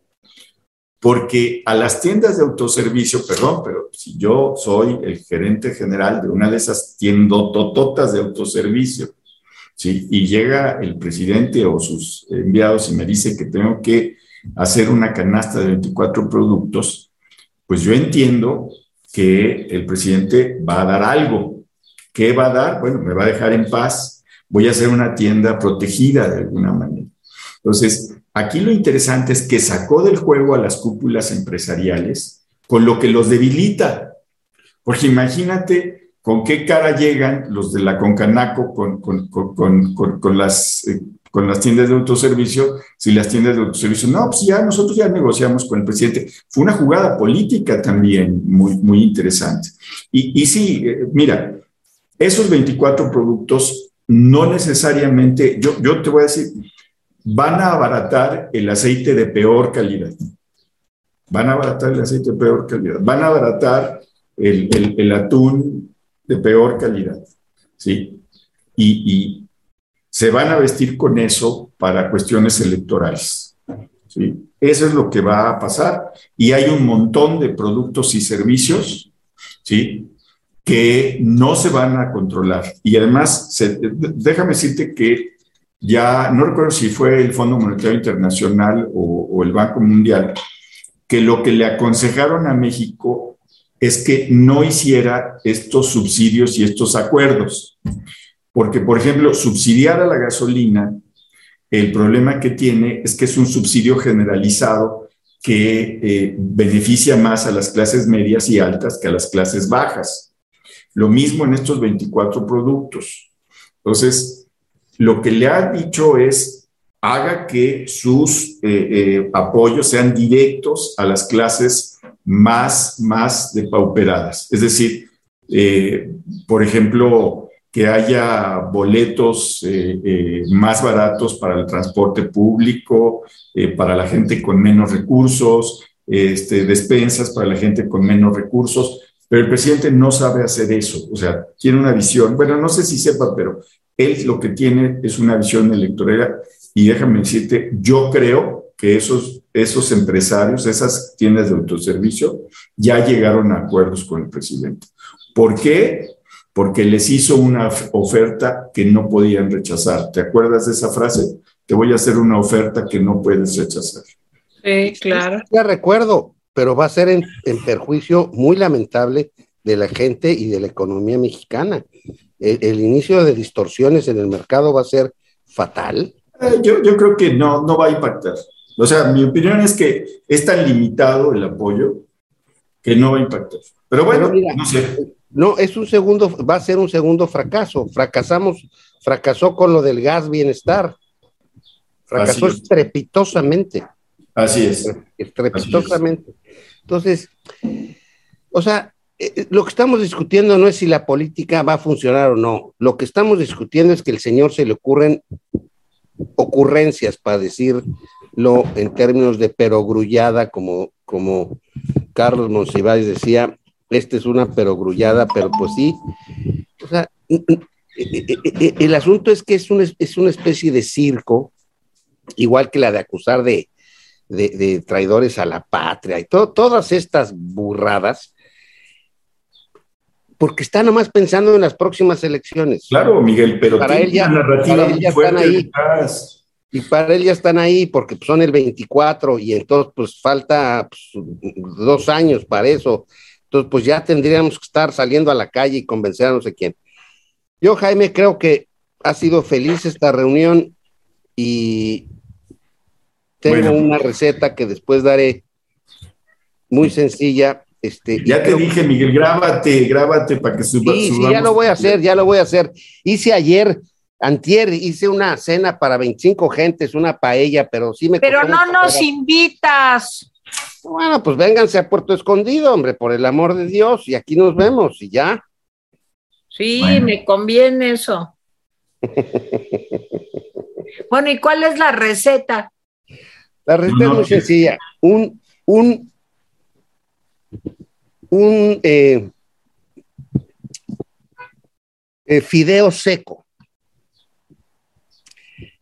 S2: porque a las tiendas de autoservicio, perdón, pero si yo soy el gerente general de una de esas tiendotototas de autoservicio, ¿sí? y llega el presidente o sus enviados y me dice que tengo que hacer una canasta de 24 productos, pues yo entiendo que el presidente va a dar algo. ¿Qué va a dar? Bueno, me va a dejar en paz, voy a hacer una tienda protegida de alguna manera. Entonces, Aquí lo interesante es que sacó del juego a las cúpulas empresariales, con lo que los debilita. Porque imagínate con qué cara llegan los de la Concanaco con, con, las, eh, con las tiendas de autoservicio, si las tiendas de autoservicio, no, pues ya nosotros ya negociamos con el presidente. Fue una jugada política también muy, muy interesante. Y, y sí, eh, mira, esos 24 productos no necesariamente, yo, yo te voy a decir, van a abaratar el aceite de peor calidad. Van a abaratar el aceite de peor calidad. Van a abaratar el, atún de peor calidad. ¿sí? Y, se van a vestir con eso para cuestiones electorales. ¿sí? Eso es lo que va a pasar. Y hay un montón de productos y servicios ¿sí? que no se van a controlar. Y además, déjame decirte que ya no recuerdo si fue el Fondo Monetario Internacional o, el Banco Mundial, que lo que le aconsejaron a México es que no hiciera estos subsidios y estos acuerdos. Porque, por ejemplo, subsidiar a la gasolina El problema que tiene es que es un subsidio generalizado que eh, beneficia más a las clases medias y altas que a las clases bajas. Lo mismo en estos 24 productos. Entonces, lo que le ha dicho es, haga que sus eh, eh, apoyos sean directos a las clases más, más depauperadas. Es decir, por ejemplo, que haya boletos eh, eh, más baratos para el transporte público, eh, para la gente con menos recursos, este, despensas para la gente con menos recursos, pero el presidente no sabe hacer eso, o sea, tiene una visión, bueno, no sé si sepa, pero él lo que tiene es una visión electoral y déjame decirte, yo creo que esos, esos empresarios, esas tiendas de autoservicio, ya llegaron a acuerdos con el presidente. ¿Por qué? porque les hizo una oferta que no podían rechazar. ¿Te acuerdas de esa frase? Te voy a hacer una oferta que no puedes rechazar.
S1: Sí, claro.
S3: Ya recuerdo, pero va a ser en, perjuicio muy lamentable de la gente y de la economía mexicana. El, inicio de distorsiones en el mercado va a ser fatal.
S2: Eh, yo, creo que no, no va a impactar. O sea, mi opinión es que es tan limitado el apoyo que no va a impactar. Pero bueno, no sé.
S3: No, es un segundo, va a ser un segundo fracaso. Fracasamos, fracasó con lo del gas bienestar. Fracasó estrepitosamente.
S2: Así es.
S3: Estrepitosamente. Entonces, o sea, eh, eh, lo que estamos discutiendo no es si la política va a funcionar o no. Lo que estamos discutiendo es que el señor se le ocurren ocurrencias, para decirlo en términos de perogrullada, como, como Carlos Monsiváis decía, esta es una perogrullada, pero pues sí. O sea, el asunto es que es una, es una especie de circo, igual que la de acusar de, traidores a la patria y todas estas burradas, porque está nomás pensando en las próximas elecciones.
S2: Claro, Miguel, pero
S3: para él ya, están ahí. Y para él ya están ahí porque son el 24 y entonces pues falta pues, dos años para eso. Entonces, pues ya tendríamos que estar saliendo a la calle y convencer a no sé quién. Yo, Jaime, creo que ha sido feliz esta reunión y tengo una receta que después daré muy sencilla. Este,
S2: ya te dije, Miguel, grábate, grábate para que
S3: suba, sí, sí, ya lo voy a hacer, ya lo voy a hacer. Hice ayer, antier, hice una cena para 25 gentes, una paella, pero sí me...
S1: Pero no nos invitas.
S3: Bueno, pues vénganse a Puerto Escondido, hombre, por el amor de Dios, y aquí nos vemos y ya.
S1: Sí, me conviene eso. *laughs* bueno, ¿y cuál es la receta?
S3: La receta es muy sencilla. Un, un, un eh, eh, fideo seco.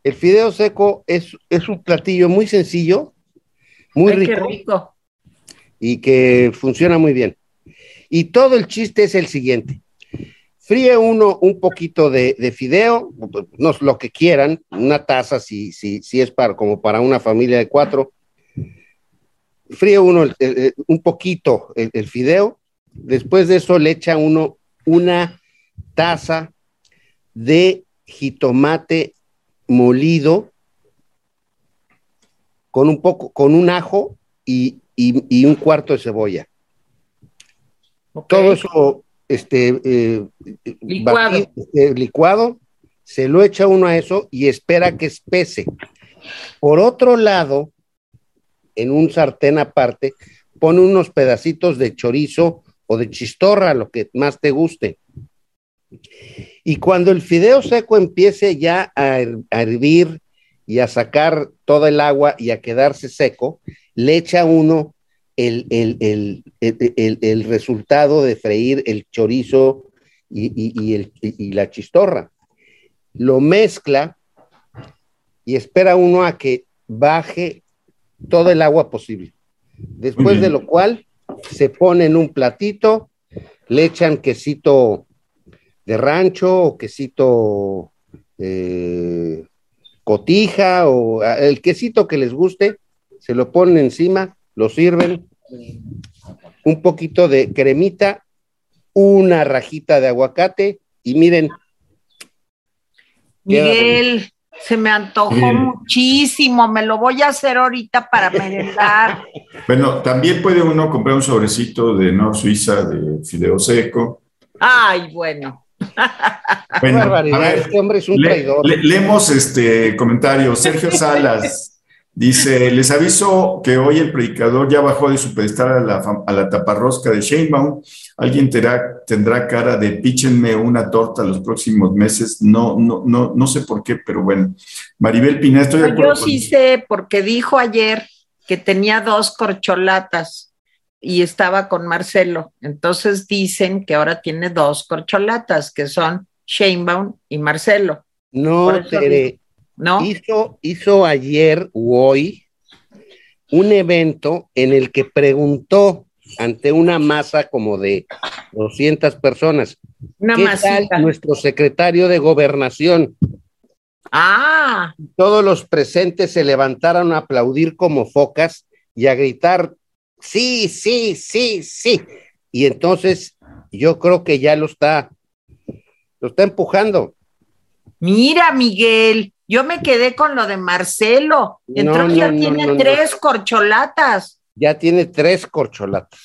S3: El fideo seco es, es un platillo muy sencillo, muy rico, y que funciona muy bien. Y todo el chiste es el siguiente. Fríe uno un poquito de, fideo, no lo que quieran, una taza si, si, si es para, como para una familia de cuatro. Fríe uno un poquito el, el fideo. Después de eso le echa uno una taza de jitomate molido con un poco, con un ajo y, un cuarto de cebolla. Todo eso este, eh, este, licuado. se lo echa uno a eso y espera que espese. Por otro lado, en un sartén aparte, pone unos pedacitos de chorizo o de chistorra, lo que más te guste. Y cuando el fideo seco empiece ya a hervir y a sacar toda el agua y a quedarse seco, le echa uno el, el, resultado de freír el chorizo y, la chistorra. Lo mezcla y espera uno a que baje todo el agua posible. Después de lo cual se pone en un platito, le echan quesito de rancho o quesito eh, cotija o el quesito que les guste, se lo ponen encima, lo sirven, un poquito de cremita, una rajita de aguacate y miren.
S1: Miguel, Se me antojó muchísimo, me lo voy a hacer ahorita para merendar. *laughs*
S2: Bueno, también puede uno comprar un sobrecito de Nor Suiza de fideo seco.
S1: Ay, bueno. *laughs*
S3: bueno, a ver, este hombre es un traidor.
S2: leemos este comentario. Sergio Salas. *laughs* Dice, les aviso que hoy el predicador ya bajó de su pedestal a la, a la taparrosca de Sheinbaum. Alguien tendrá, tendrá cara de píchenme una torta los próximos meses. No, no, no, no sé por qué, pero bueno. Maribel Pina, estoy de acuerdo.
S1: Yo sí sé, porque dijo ayer que tenía dos corcholatas y estaba con Marcelo. Entonces dicen que ahora tiene dos corcholatas, que son Sheinbaum y Marcelo.
S3: No, Tere, ¿no? Hizo, hizo ayer o hoy un evento en el que preguntó ante una masa como de 200 personas.
S1: Una
S3: ¿Qué tal nuestro secretario de gobernación?
S1: Ah.
S3: Todos los presentes se levantaron a aplaudir como focas y a gritar, sí, sí, sí, sí. Y entonces yo creo que ya lo está, lo está empujando.
S1: Mira, Miguel, yo me quedé con lo de Marcelo. Entonces ya tiene tres corcholatas.
S3: Ya tiene tres corcholatas.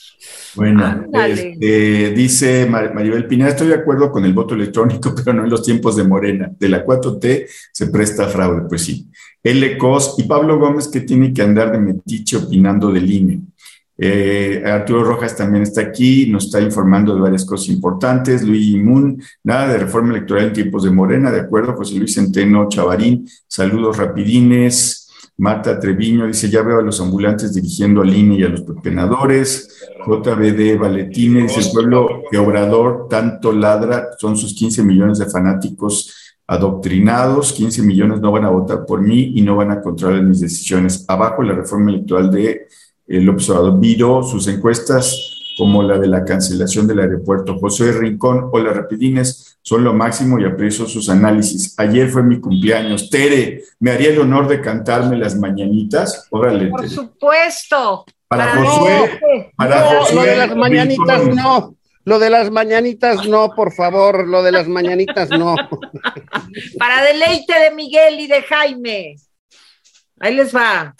S2: Bueno, este, dice Maribel Pineda, estoy de acuerdo con el voto electrónico, *laughs* pero no en los tiempos de Morena. De la 4T se presta fraude, pues sí. L. Cos y Pablo Gómez que tiene que andar de metiche opinando del INE. Eh, Arturo Rojas también está aquí, nos está informando de varias cosas importantes. Luis Moon, nada de reforma electoral en tiempos de Morena, de acuerdo. José Luis Centeno Chavarín, saludos rapidines. Marta Treviño dice, ya veo a los ambulantes dirigiendo al INE y a los pepenadores. JBD Valetine dice, el pueblo que Obrador tanto ladra son sus 15 millones de fanáticos adoctrinados, 15 millones no van a votar por mí y no van a controlar mis decisiones. Abajo la reforma electoral de el observador viró sus encuestas como la de la cancelación del aeropuerto. José Rincón, hola Rapidines, son lo máximo y aprecio sus análisis. Ayer fue mi cumpleaños. Tere, ¿me haría el honor de cantarme las mañanitas? Órale,
S1: Por supuesto.
S2: Para, Josué, para
S3: Josué. Lo de las mañanitas no. Lo de las mañanitas no, por favor, lo de las mañanitas no.
S1: Para deleite de Miguel y de Jaime. Ahí les va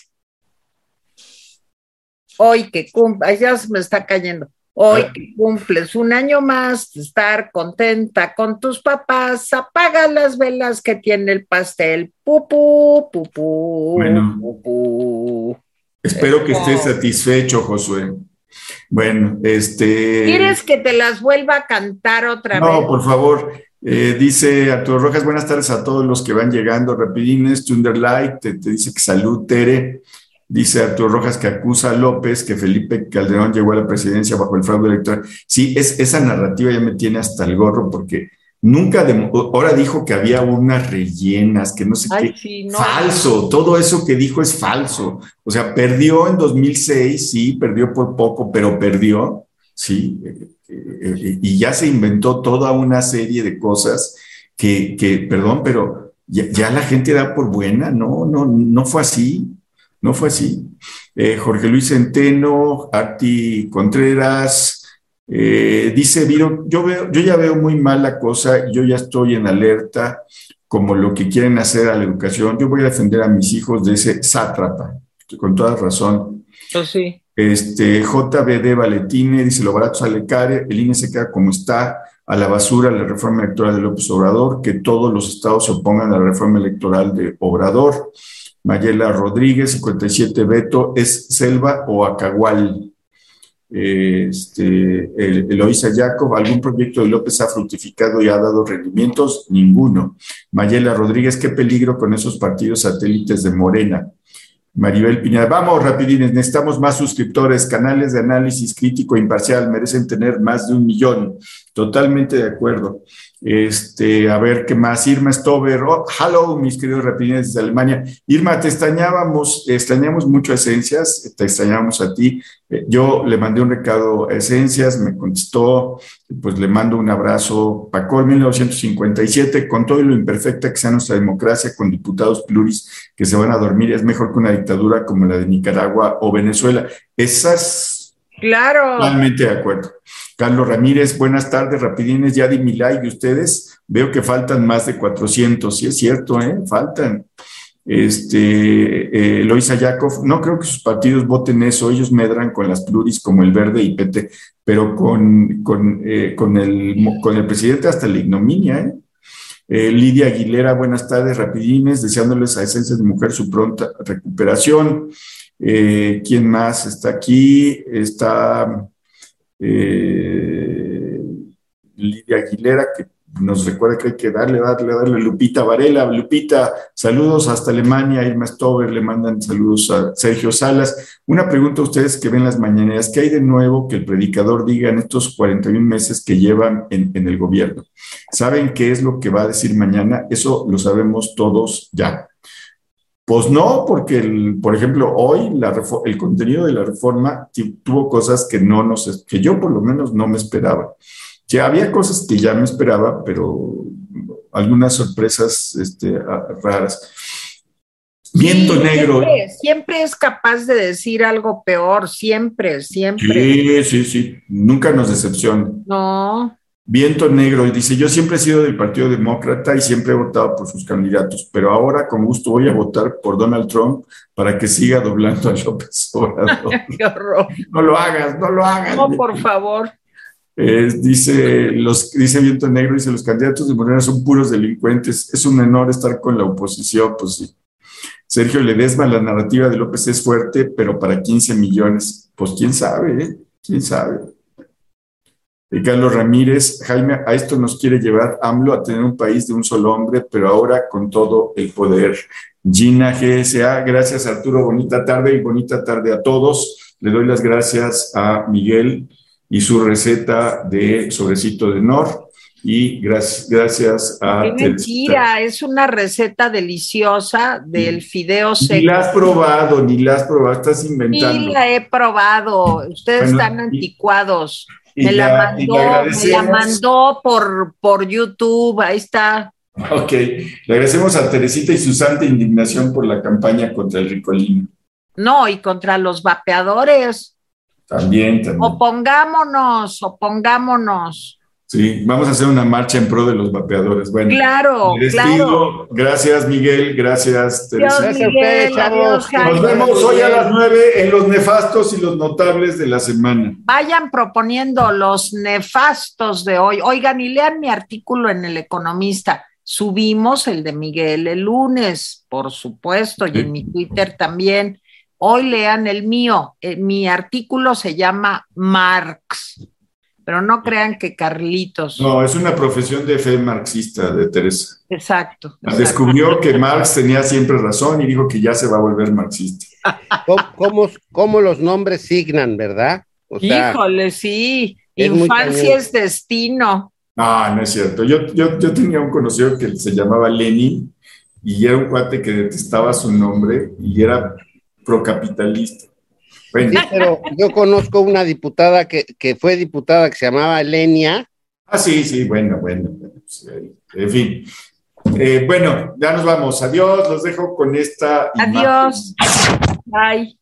S1: hoy que cumples, ya se me está cayendo, hoy ah. que cumples un año más de estar contenta con tus papás, apaga las velas que tiene el pastel, pupú, pupú,
S2: bueno, pupú. Espero que estés satisfecho, Josué. Bueno, este.
S1: ¿Quieres que te las vuelva a cantar otra vez?
S2: No, por favor. Eh, dice Arturo Rojas, buenas tardes a todos los que van llegando. Rapidines, Tunderlight, te, te dice que salud, Tere. Dice Arturo Rojas que acusa a López que Felipe Calderón llegó a la presidencia bajo el fraude electoral. Sí, es, esa narrativa ya me tiene hasta el gorro porque nunca, ahora dijo que había unas rellenas, que no sé qué. Falso, todo eso que dijo es falso. O sea, perdió en 2006, sí, perdió por poco, pero perdió, sí. Eh, eh, eh, y ya se inventó toda una serie de cosas que, que perdón, pero ya, ya la gente da por buena, no, no, no fue así. No fue así. Eh, Jorge Luis Centeno, Arti Contreras, eh, dice, Viro, yo, veo, yo ya veo muy mal la cosa, yo ya estoy en alerta como lo que quieren hacer a la educación. Yo voy a defender a mis hijos de ese sátrapa, con toda razón.
S1: Sí.
S2: Este, JBD Valetine dice, lo barato sale caro, el INE se queda como está, a la basura la reforma electoral de López Obrador, que todos los estados se opongan a la reforma electoral de Obrador. Mayela Rodríguez, 57 Beto, ¿es Selva o Acagual? Este, Eloisa Jacob, ¿algún proyecto de López ha fructificado y ha dado rendimientos? Ninguno. Mayela Rodríguez, qué peligro con esos partidos satélites de Morena. Maribel Piña, vamos rapidines, necesitamos más suscriptores, canales de análisis crítico e imparcial, merecen tener más de un millón. Totalmente de acuerdo. Este, a ver qué más. Irma Stover, oh, hello, mis queridos rapidines de Alemania. Irma, te extrañábamos, extrañamos mucho a Esencias, te extrañábamos a ti. Eh, yo le mandé un recado a Esencias, me contestó, pues le mando un abrazo. Pacol 1957, con todo lo imperfecta que sea nuestra democracia, con diputados pluris que se van a dormir, es mejor que una dictadura como la de Nicaragua o Venezuela. Esas
S1: Claro.
S2: Totalmente de acuerdo. Carlos Ramírez, buenas tardes, rapidines, ya di mi like y ustedes. Veo que faltan más de 400, sí es cierto, ¿eh? Faltan. Este, eh, Loisa Yakov, no creo que sus partidos voten eso, ellos medran con las pluris como el Verde y PT, pero con, con, eh, con, el, con el presidente hasta la ignominia, ¿eh? Lidia Aguilera, buenas tardes, rapidines, deseándoles a Esencias de Mujer su pronta recuperación. ¿Quién más está aquí? Está Lidia Aguilera, que nos recuerda que hay que darle, darle, darle. Lupita Varela, Lupita, saludos hasta Alemania. Irma Stover le mandan saludos a Sergio Salas. Una pregunta a ustedes que ven las mañaneras: ¿qué hay de nuevo que el predicador diga en estos 41 meses que llevan en, el gobierno? ¿Saben qué es lo que va a decir mañana? Eso lo sabemos todos ya. Pues no, porque, el, por ejemplo, hoy el contenido de la reforma tuvo cosas que, no nos, que yo por lo menos no me esperaba. Ya había cosas que ya me esperaba, pero algunas sorpresas este, raras. Viento
S1: Sí,
S2: negro.
S1: Siempre, siempre es capaz de decir algo peor, siempre, siempre.
S2: Sí, sí, sí. Nunca nos decepciona.
S1: No,
S2: Viento negro. Y dice, yo siempre he sido del Partido Demócrata y siempre he votado por sus candidatos, pero ahora con gusto voy a votar por Donald Trump para que siga doblando a López Obrador. *laughs*
S1: qué horror.
S2: no lo hagas, no lo hagas.
S1: No, por favor.
S2: Eh, dice, los, dice Viento Negro, dice, los candidatos de Morena son puros delincuentes. Es un honor estar con la oposición, pues sí. Sergio Ledesma, la narrativa de López es fuerte, pero para 15 millones, pues quién sabe, ¿eh? quién sabe. Eh, Carlos Ramírez, Jaime, a esto nos quiere llevar AMLO a tener un país de un solo hombre, pero ahora con todo el poder. Gina GSA, gracias Arturo, bonita tarde y bonita tarde a todos. Le doy las gracias a Miguel y su receta de sobrecito de Nor y gracias, gracias a...
S1: Qué mentira, es una receta deliciosa del fideo
S2: Ni
S1: seco.
S2: la has probado, ni la has probado, estás inventando.
S1: la he probado. Ustedes
S2: Bueno,
S1: están anticuados.
S2: Y
S1: Me la mandó, me la mandó por, por YouTube, ahí está.
S2: Ok, le agradecemos a Teresita y su santa indignación por la campaña contra el ricolino.
S1: No, y contra los vapeadores.
S2: También, también.
S1: Opongámonos, opongámonos.
S2: Sí, vamos a hacer una marcha en pro de los vapeadores. Bueno,
S1: Claro,
S2: me
S1: claro.
S2: Gracias, Miguel. Gracias, Teresa.
S1: Dios,
S3: Gracias
S1: Miguel, adiós,
S2: Nos vemos hoy a las nueve en los nefastos y los notables de la semana.
S1: Vayan proponiendo los nefastos de hoy. Oigan, y lean mi artículo en El Economista. Subimos el de Miguel el lunes, por supuesto, y en mi Twitter también. Hoy lean el mío. Eh, mi artículo se llama Marx, pero no crean que Carlitos.
S2: No, es una profesión de fe marxista de Teresa.
S1: Exacto. exacto.
S2: Descubrió que Marx tenía siempre razón y dijo que ya se va a volver marxista.
S3: ¿Cómo, cómo- cómo los nombres signan, verdad? O sea,
S1: Híjole, sí.
S3: es
S1: Infancia es destino.
S2: No, no es cierto. Yo, yo, yo tenía un conocido que se llamaba Lenin y era un cuate que detestaba su nombre y era procapitalista. Bueno,
S3: sí, pero yo conozco una diputada que, que fue diputada que se llamaba Lenia.
S2: ah, sí, sí, bueno, bueno. bueno, pues, eh, en fin. Eh, bueno, ya nos vamos. Adiós, los dejo con esta. imagen.
S1: Adiós. Bye.